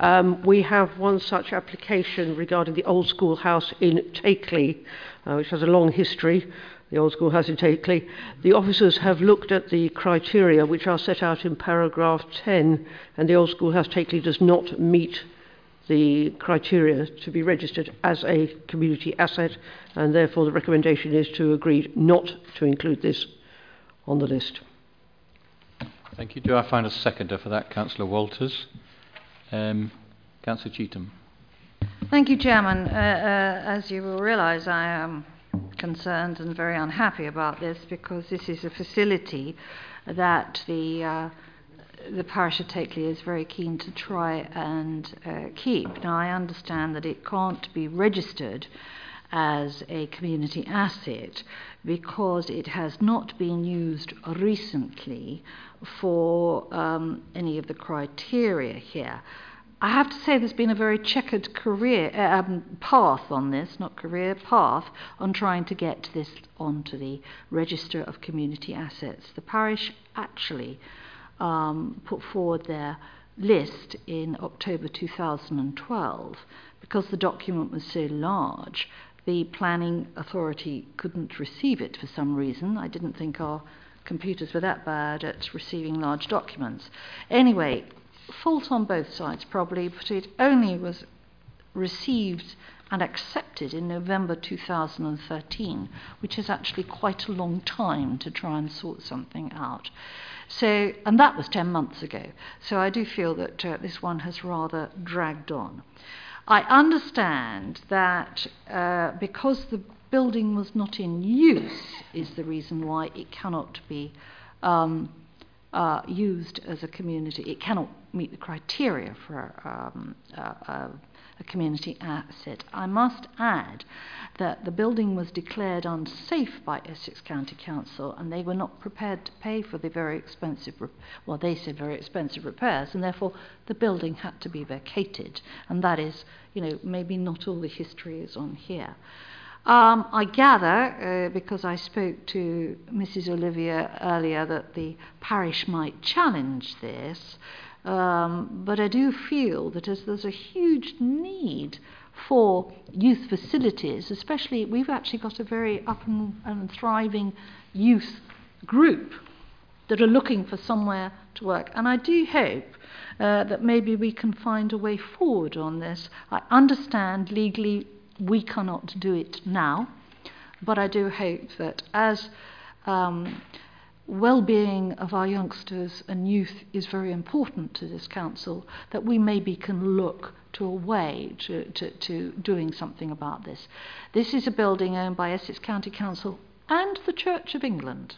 Um, we have one such application regarding the old school house in Takeley, uh, which has a long history. The old school house in Takeley. The officers have looked at the criteria which are set out in paragraph 10, and the old school house Takeley does not meet the criteria to be registered as a community asset, and therefore the recommendation is to agree not to include this on the list.
Thank you. Do I find a seconder for that, Councillor Walters? Um, Councillor Cheetham.
Thank you, Chairman. Uh, uh, as you will realise, I am concerned and very unhappy about this because this is a facility that the uh, the parish of Takeley is very keen to try and uh, keep. Now, I understand that it can't be registered as a community asset because it has not been used recently for um, any of the criteria here. I have to say there's been a very checkered career um, path on this, not career path, on trying to get this onto the register of community assets. The parish actually um, put forward their list in October 2012 because the document was so large. The planning authority couldn't receive it for some reason. I didn't think our computers were that bad at receiving large documents. Anyway, fault on both sides probably, but it only was received and accepted in November 2013, which is actually quite a long time to try and sort something out. So, and that was 10 months ago. So I do feel that uh, this one has rather dragged on. I understand that uh, because the building was not in use is the reason why it cannot be um, uh, used as a community. It cannot meet the criteria for um, uh, a community asset. I must add that the building was declared unsafe by Essex County Council and they were not prepared to pay for the very expensive, well, they said very expensive repairs, and therefore the building had to be vacated. And that is, you know, maybe not all the history is on here. Um, I gather, uh, because I spoke to Mrs. Olivia earlier, that the parish might challenge this. Um, but I do feel that as there's a huge need for youth facilities, especially we've actually got a very up and, and thriving youth group that are looking for somewhere to work. And I do hope uh, that maybe we can find a way forward on this. I understand legally we cannot do it now. But I do hope that as um, well-being of our youngsters and youth is very important to this council, that we maybe can look to a way to, to, to doing something about this. This is a building owned by Essex County Council and the Church of England.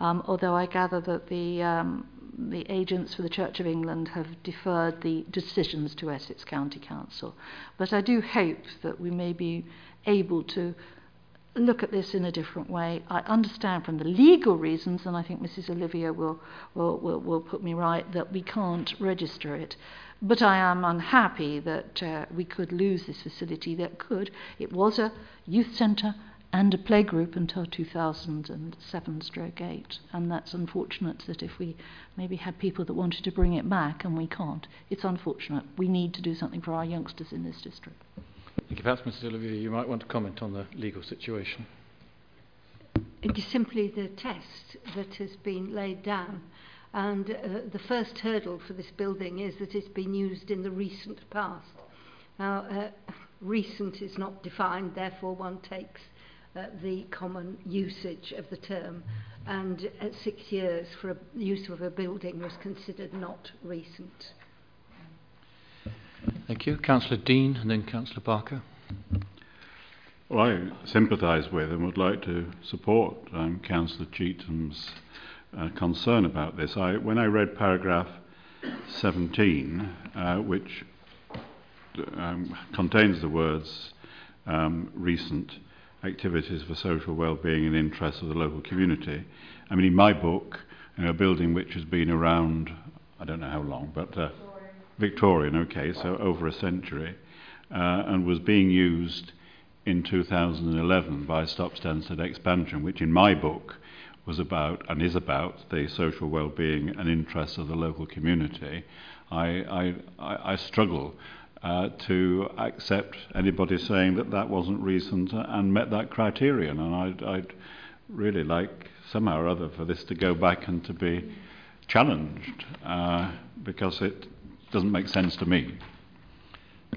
Um, although I gather that the, um, the agents for the Church of England have deferred the decisions to Essex County Council. But I do hope that we may be able to look at this in a different way. I understand from the legal reasons, and I think Mrs. Olivia will, will, will, will put me right, that we can't register it. But I am unhappy that uh, we could lose this facility that could. It was a youth centre and a playgroup until 2007 stroke 8. And that's unfortunate that if we maybe had people that wanted to bring it back and we can't, it's unfortunate. We need to do something for our youngsters in this district.
Thank you. Perhaps, Mrs. Olivier, you might want to comment on the legal situation.
It is simply the test that has been laid down. And uh, the first hurdle for this building is that it's been used in the recent past. Now, uh, recent is not defined, therefore one takes uh, the common usage of the term. And at six years for a use of a building was considered not recent.
Thank you. Councillor Dean and then Councillor Barker.
Well, I sympathise with and would like to support um, Councillor Cheetham's uh, concern about this. I, when I read paragraph 17, uh, which um, contains the words um, recent activities for social well-being and interests of the local community, I mean, in my book, you know, a building which has been around, I don't know how long, but uh, Victorian, okay, so over a century, uh, and was being used in 2011 by Stop Stansted Expansion, which in my book was about and is about the social well-being and interests of the local community. I, I, I struggle uh, to accept anybody saying that that wasn't recent and met that criterion, and I'd, I'd really like somehow or other for this to go back and to be challenged uh, because it doesn't make sense to me.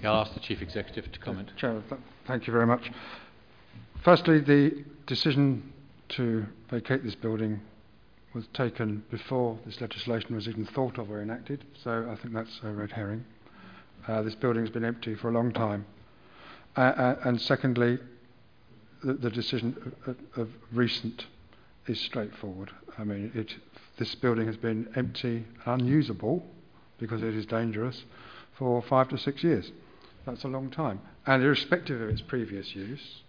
I'll ask the Chief Executive to comment.
Chair, th- thank you very much. Firstly, the decision to vacate this building was taken before this legislation was even thought of or enacted, so I think that's a red herring. Uh, this building has been empty for a long time. Uh, uh, and secondly, the, the decision of, of, recent is straightforward. I mean, it, this building has been empty, unusable, because it is dangerous, for five to six years. That's a long time. And irrespective of its previous use,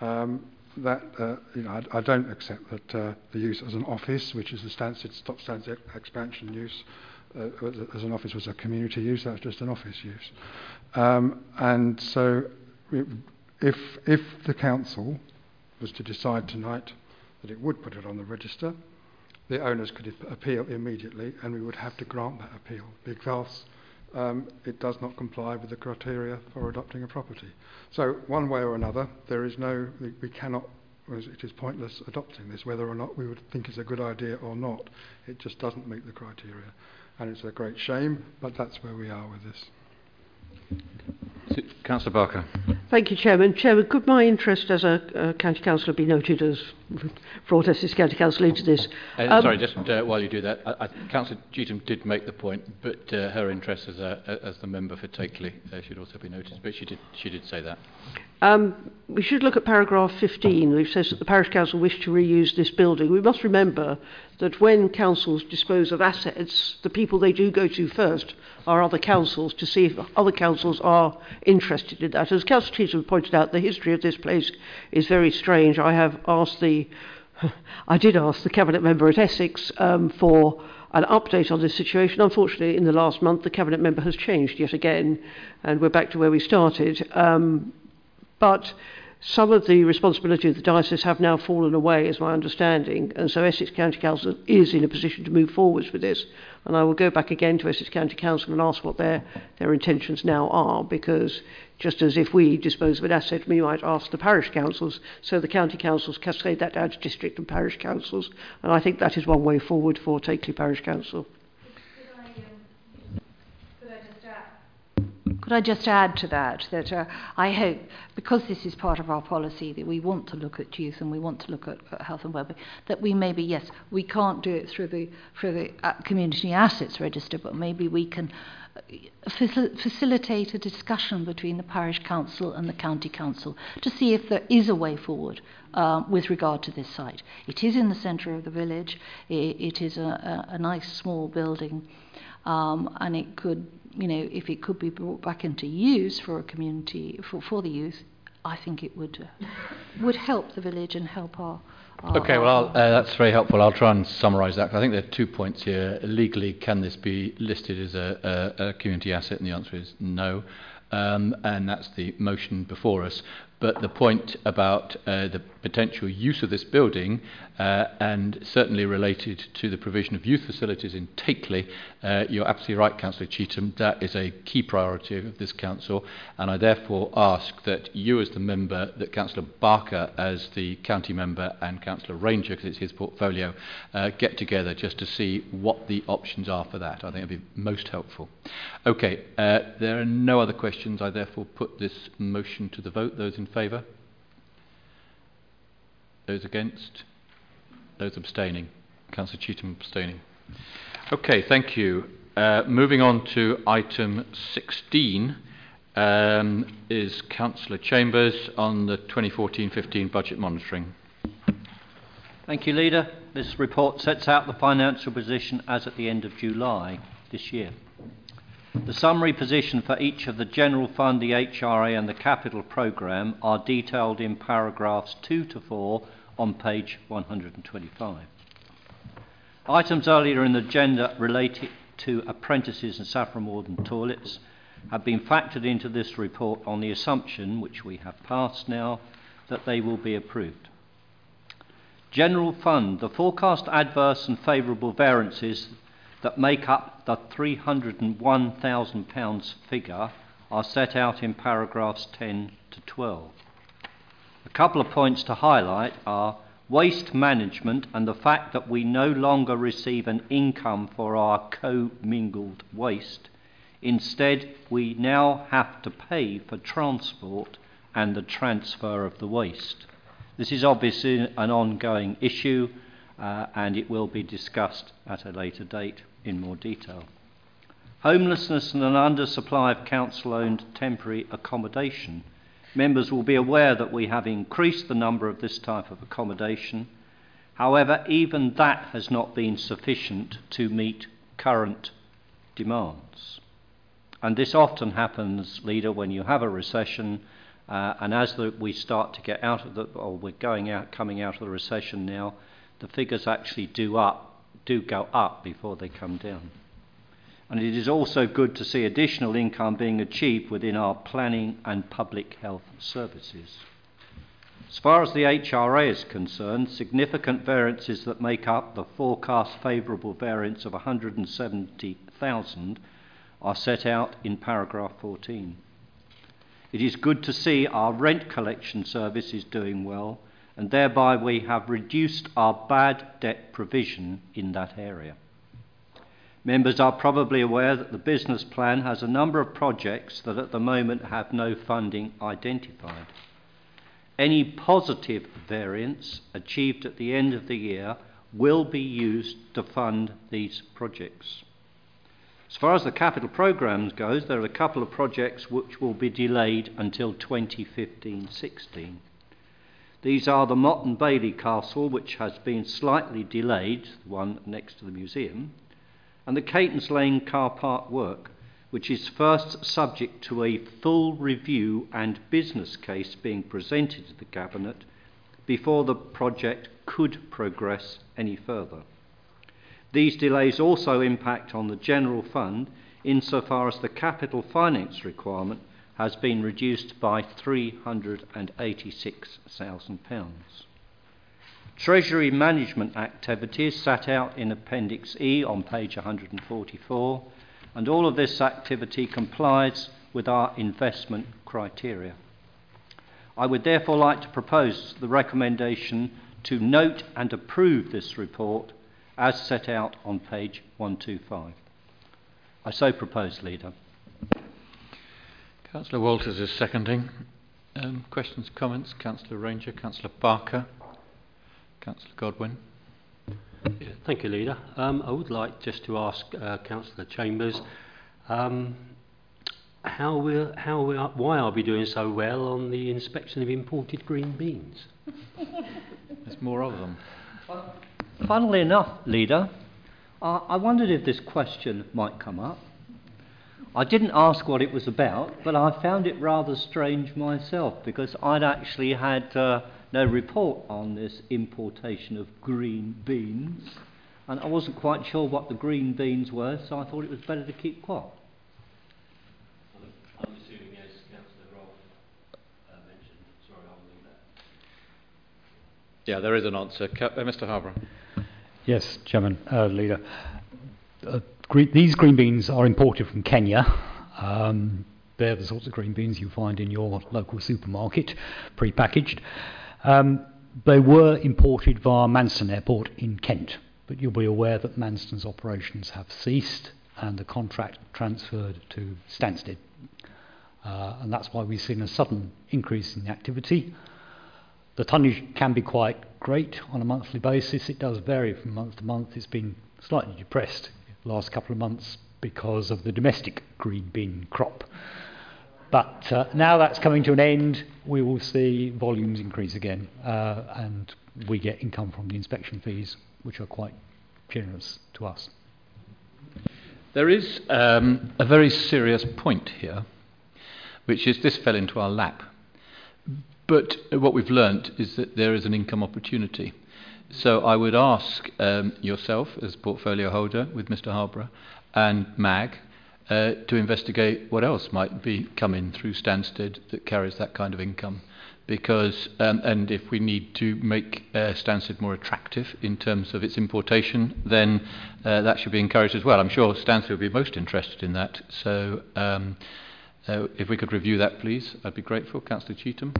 um, that uh, you know, I, I, don't accept that uh, the use as an office, which is the Stansted stop Stansted expansion use, uh, as an office was a community use. That's just an office use. Um, and so, if if the council was to decide tonight that it would put it on the register, the owners could appeal immediately, and we would have to grant that appeal because um, it does not comply with the criteria for adopting a property. So, one way or another, there is no, we, cannot, it is pointless adopting this, whether or not we would think it's a good idea or not. It just doesn't meet the criteria. And it's a great shame, but that's where we are with
this. Councillor Barker.
Thank you, Chairman. Chairman, could my interest as a, a county councillor be noted as brought us as county councillor into this?
Uh, um, sorry, just uh, while you do that, I, I, Councillor Cheatham did make the point, but uh, her interest as, a, as the member for Takeley uh, should also be noted. But she did, she did say that.
Um, we should look at paragraph 15, which says that the parish council wish to reuse this building. We must remember that when councils dispose of assets, the people they do go to first are other councils to see if other councils are interested in that. As Councillor Cheatham pointed out, the history of this place is very strange. I have asked the, I did ask the cabinet member at Essex um, for an update on this situation. Unfortunately, in the last month, the cabinet member has changed yet again, and we're back to where we started. Um, but Some of the responsibility of the diocese have now fallen away, is my understanding, and so Essex County Council is in a position to move forwards with this. And I will go back again to Essex County Council and ask what their, their intentions now are, because just as if we dispose of an asset, we might ask the parish councils, so the county councils cascade that down to district and parish councils, and I think that is one way forward for Takeley Parish Council.
Could I just add to that that uh, I hope, because this is part of our policy, that we want to look at youth and we want to look at, at health and wellbeing, that we maybe, yes, we can't do it through the, through the uh, community assets register, but maybe we can uh, facil- facilitate a discussion between the parish council and the county council to see if there is a way forward um, with regard to this site. It is in the centre of the village, it, it is a, a, a nice small building, um, and it could you know, if it could be brought back into use for a community, for, for the youth, I think it would uh, would help the village and help our. our
Okay, well, uh, that's very helpful. I'll try and summarise that. I think there are two points here. Legally, can this be listed as a, a, a community asset? And the answer is no. Um, and that's the motion before us. But the point about uh, the potential use of this building, uh, and certainly related to the provision of youth facilities in Takeley, uh, you're absolutely right, Councillor Cheetham. That is a key priority of this council, and I therefore ask that you, as the member, that Councillor Barker, as the county member, and Councillor Ranger, because it's his portfolio, uh, get together just to see what the options are for that. I think it'd be most helpful. Okay, uh, there are no other questions. I therefore put this motion to the vote. Those in favour? Those against? Those abstaining? Councillor Cheetham abstaining. Okay, thank you. Uh, moving on to item 16 um, is Councillor Chambers on the 2014-15 budget monitoring.
Thank you, Leader. This report sets out the financial position as at the end of July this year. The summary position for each of the General Fund, the HRA, and the Capital Programme are detailed in paragraphs 2 to 4 on page 125. Items earlier in the agenda related to apprentices and Saffron Walden toilets have been factored into this report on the assumption, which we have passed now, that they will be approved. General Fund, the forecast adverse and favourable variances that make up the £301,000 figure are set out in paragraphs 10 to 12. Couple of points to highlight are waste management and the fact that we no longer receive an income for our co-mingled waste. Instead, we now have to pay for transport and the transfer of the waste. This is obviously an ongoing issue uh, and it will be discussed at a later date in more detail. Homelessness and an undersupply of council owned temporary accommodation. Members will be aware that we have increased the number of this type of accommodation. However, even that has not been sufficient to meet current demands. And this often happens, leader, when you have a recession, uh, and as the, we start to get out of the, or we're going out, coming out of the recession now, the figures actually do up, do go up before they come down. And it is also good to see additional income being achieved within our planning and public health services. As far as the HRA is concerned, significant variances that make up the forecast favourable variance of 170,000 are set out in paragraph 14. It is good to see our rent collection service is doing well and thereby we have reduced our bad debt provision in that area. Members are probably aware that the business plan has a number of projects that at the moment have no funding identified. Any positive variance achieved at the end of the year will be used to fund these projects. As far as the capital programs goes, there are a couple of projects which will be delayed until 2015-16. These are the Motte and Bailey Castle, which has been slightly delayed, the one next to the museum, and the Catons Lane car park work, which is first subject to a full review and business case being presented to the Cabinet before the project could progress any further. These delays also impact on the general fund insofar as the capital finance requirement has been reduced by £386,000. Treasury management activities sat out in Appendix E on page 144, and all of this activity complies with our investment criteria. I would therefore like to propose the recommendation to note and approve this report as set out on page 125. I so propose, Leader.
Councillor Walters is seconding. Um, questions, comments? Councillor Ranger, Councillor Barker, Councillor Godwin.
Yeah, thank you, Leader. Um, I would like just to ask uh, Councillor Chambers, um, how we, how we are, why are we doing so well on the inspection of imported green beans?
There's more of them.
Funnily enough, Leader, I, I wondered if this question might come up. I didn't ask what it was about, but I found it rather strange myself because I'd actually had uh, no report on this importation of green beans, and I wasn't quite sure what the green beans were, so I thought it was better to keep quiet.
I'm assuming, as Councillor Rolfe uh, mentioned, sorry, I'll leave that.
Yeah, there is an answer. Ca- uh, Mr. Harbour.
Yes, Chairman, uh, Leader. Uh, green, these green beans are imported from Kenya. Um, they're the sorts of green beans you find in your local supermarket, pre-packaged. Um, they were imported via Manston Airport in Kent, but you'll be aware that Manston's operations have ceased and the contract transferred to Stansted. Uh, and that's why we've seen a sudden increase in activity. The tonnage can be quite great on a monthly basis. It does vary from month to month. It's been slightly depressed the last couple of months because of the domestic green bean crop. But uh, now that's coming to an end, we will see volumes increase again, uh, and we get income from the inspection fees, which are quite generous to us.
There is um, a very serious point here, which is this fell into our lap. But what we've learnt is that there is an income opportunity. So I would ask um, yourself, as portfolio holder with Mr. Harborough, and MAG, uh, to investigate what else might be coming through Stansted that carries that kind of income. Because, um, and if we need to make uh, Stansted more attractive in terms of its importation, then uh, that should be encouraged as well. I'm sure Stansted will be most interested in that. So, um, uh, if we could review that, please, I'd be grateful. Councillor Cheetham.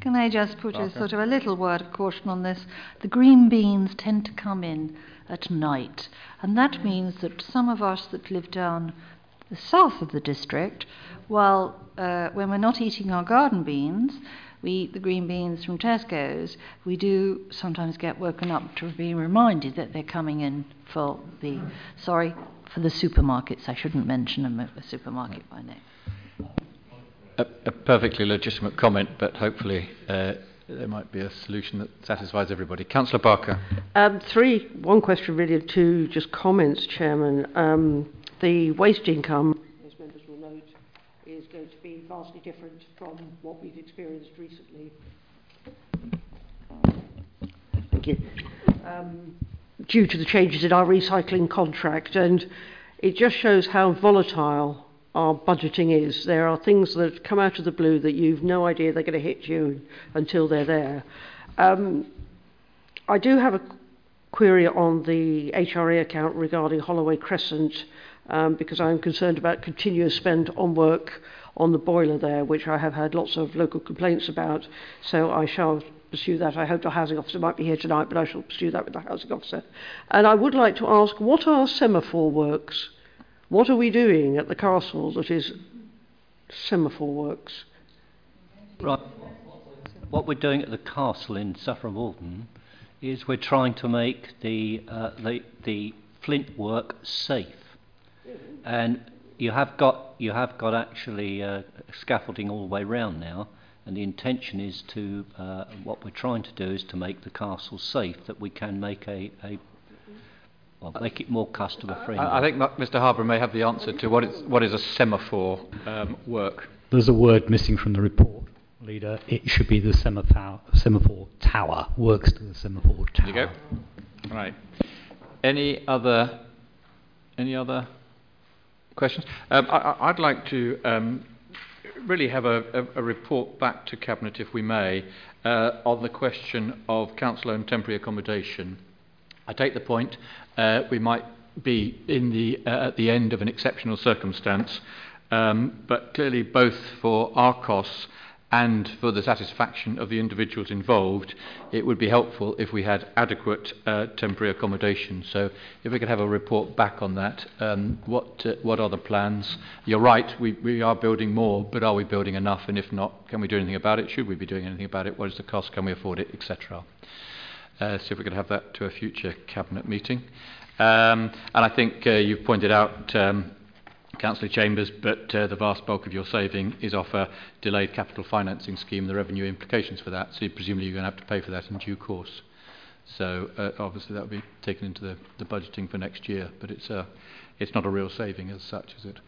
Can I just put a sort of a little word of caution on this? The green beans tend to come in at night, and that means that some of us that live down the south of the district, while uh, when we're not eating our garden beans, we eat the green beans from Tesco's, we do sometimes get woken up to be reminded that they're coming in for the, sorry, for the supermarkets. I shouldn't mention a, a supermarket by name.
A, a perfectly legitimate comment, but hopefully uh, there might be a solution that satisfies everybody. Councillor Barker.
Um, three, one question really, and two just comments, Chairman. Um, the waste income, as members will note, is going to be vastly different from what we've experienced recently. Thank you. Um, due to the changes in our recycling contract, and it just shows how volatile our budgeting is. There are things that come out of the blue that you've no idea they're going to hit you until they're there. Um, I do have a query on the HRA account regarding Holloway Crescent um, because I'm concerned about continuous spend on work on the boiler there, which I have had lots of local complaints about. So I shall pursue that. I hope the housing officer might be here tonight, but I shall pursue that with the housing officer. And I would like to ask, what are semaphore works? What are we doing at the castle that is semaphore works?
Right. What we're doing at the castle in Saffron Walden is we're trying to make the, uh, the, the flint work safe. And you have got, you have got actually uh, scaffolding all the way round now. And the intention is to, uh, what we're trying to do is to make the castle safe, that we can make a, a well, make it more customer friendly.
I, I think Mr. Harbour may have the answer to what is, what is a semaphore um, work.
There's a word missing from the report, Leader. It should be the semaphore, semaphore tower, works to the semaphore tower.
There you go. Right. Any other, any other questions? Um, I, I'd like to um, really have a, a, a report back to Cabinet, if we may, uh, on the question of council owned temporary accommodation. I take the point. Uh, we might be the, uh, at the end of an exceptional circumstance, um, but clearly both for our costs and for the satisfaction of the individuals involved, it would be helpful if we had adequate uh, temporary accommodation. So, if we could have a report back on that, um, what uh, what are the plans? You're right, we, we are building more, but are we building enough? And if not, can we do anything about it? Should we be doing anything about it? What is the cost? Can we afford it, etc. Uh, so, if we could have that to a future cabinet meeting. Um, and I think uh, you've pointed out. Um, Councillor Chambers, but uh, the vast bulk of your saving is off a delayed capital financing scheme, the revenue implications for that. So presumably you're going to have to pay for that in due course. So uh, obviously that will be taken into the, the budgeting for next year, but it's, uh, it's not a real saving as such, is it?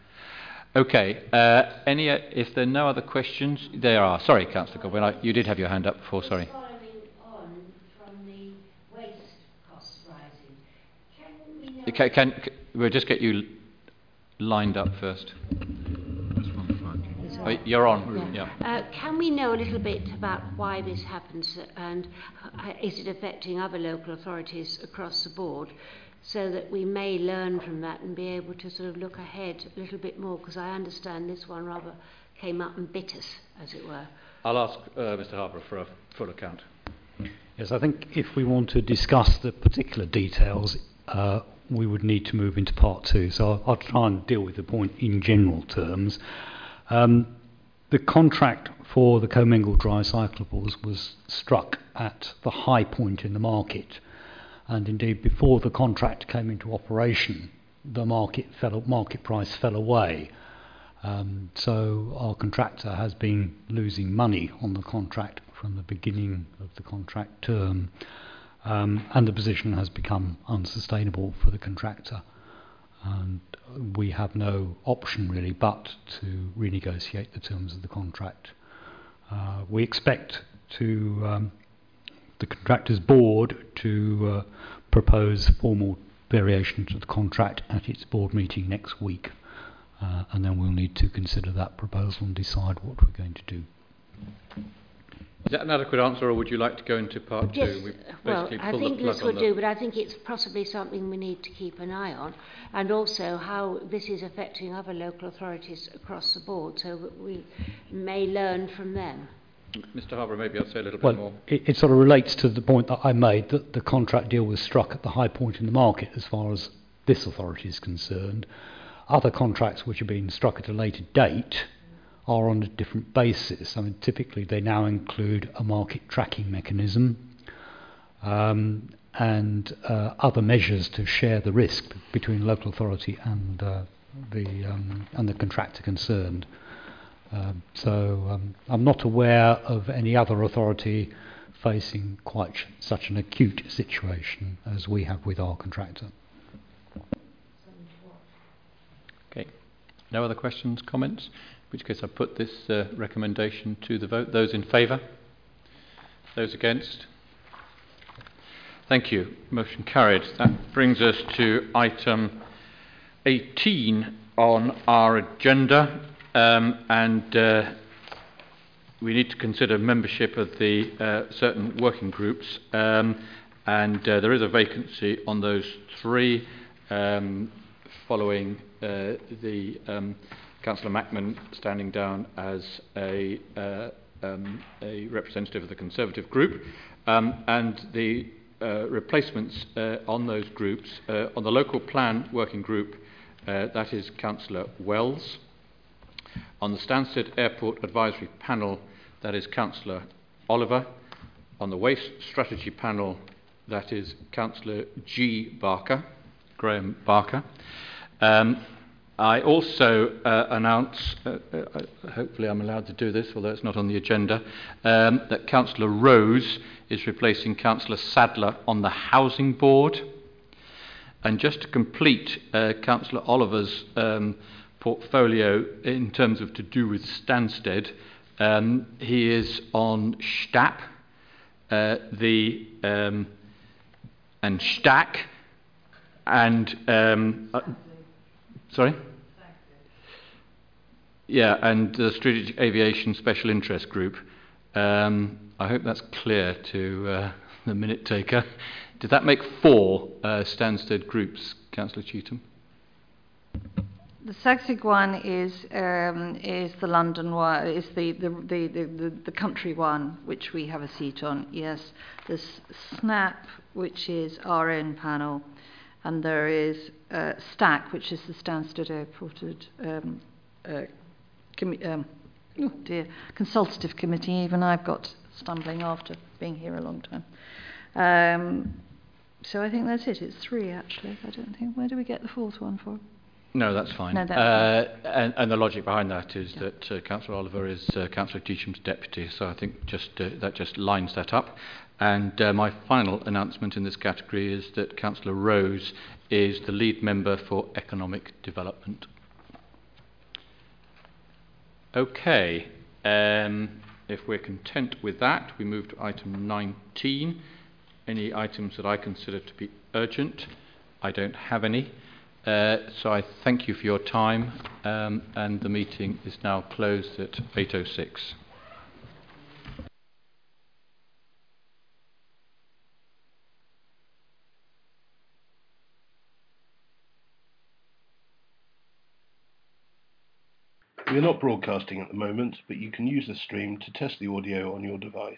Okay. Uh, any, uh, if there are no other questions, there are. Sorry, Councillor Godwin, I, you did have your hand up before. Sorry. Can, can, we'll just get you lined up first. Oh, you're on.
Yeah. yeah. Uh, can we know a little bit about why this happens and is it affecting other local authorities across the board so that we may learn from that and be able to sort of look ahead a little bit more because I understand this one rather came up and bit us, as it were.
I'll ask uh, Mr Harper for a full account.
Yes, I think if we want to discuss the particular details, uh, we would need to move into part two. So I'll, I'll try and deal with the point in general terms. Um, the contract for the commingled dry cyclables was struck at the high point in the market, and indeed before the contract came into operation, the market fell, market price fell away. Um, so our contractor has been losing money on the contract from the beginning of the contract term um, and the position has become unsustainable for the contractor. And we have no option really but to renegotiate the terms of the contract. Uh, we expect to um, the contractor's board to uh, propose formal variation to the contract at its board meeting next week, uh, and then we'll need to consider that proposal and decide what we're going to do.
Is that an adequate answer, or would you like to go into part
yes,
two?
well, I think this would do, but I think it's possibly something we need to keep an eye on, and also how this is affecting other local authorities across the board, so that we may learn from them.
Mr. Harbour, maybe I'll say a little
well,
bit more.
It, it sort of relates to the point that I made that the contract deal was struck at the high point in the market as far as this authority is concerned. Other contracts which have been struck at a later date are on a different basis. I mean, typically they now include a market tracking mechanism um, and uh, other measures to share the risk between local authority and uh, the um, and the contractor concerned. Um, so um, I'm not aware of any other authority facing quite such an acute situation as we have with our contractor.
Okay. No other questions, comments? Which case I put this uh, recommendation to the vote. Those in favour? Those against? Thank you. Motion carried. That brings us to item 18 on our agenda, um, and uh, we need to consider membership of the uh, certain working groups, um, and uh, there is a vacancy on those three um, following uh, the um, Councillor Macman standing down as a, uh, um, a representative of the Conservative group, um, and the uh, replacements uh, on those groups, uh, on the local plan working group, uh, that is Councillor Wells. On the Stansted Airport Advisory Panel, that is Councillor Oliver. On the Waste Strategy Panel, that is Councillor G. Barker, Graham Barker. Um, I also uh, announce, uh, uh, hopefully I'm allowed to do this, although it's not on the agenda, um, that Councillor Rose is replacing Councillor Sadler on the Housing Board. And just to complete uh, Councillor Oliver's um, portfolio in terms of to do with Stansted, um, he is on STAP, uh, the um, and STAC, and um, uh, Sorry? Yeah, and the Strategic Aviation Special Interest Group. Um, I hope that's clear to uh, the minute taker. Did that make four uh, Stansted groups, Councillor Cheetham?
The SASIG one is um, is the London one, is the, the, the, the, the country one, which we have a seat on. Yes, there's SNAP, which is our own panel, and there is uh, STAC, which is the Stansted Airported um, uh, um, oh dear, Consultative Committee. Even I've got stumbling after being here a long time. Um, so I think that's it. It's three actually. I don't think. Where do we get the fourth one from?
No, that's fine.
No, that's
uh, fine. And, and the logic behind that is yeah. that uh, Councillor Oliver is uh, Councillor Teacham's deputy, so I think just uh, that just lines that up. And uh, my final announcement in this category is that Councillor Rose is the lead member for economic development. Okay, um, if we're content with that, we move to item 19. Any items that I consider to be urgent? I don't have any. Uh, so I thank you for your time, um, and the meeting is now closed at 8.06.
We are not broadcasting at the moment, but you can use the stream to test the audio on your device.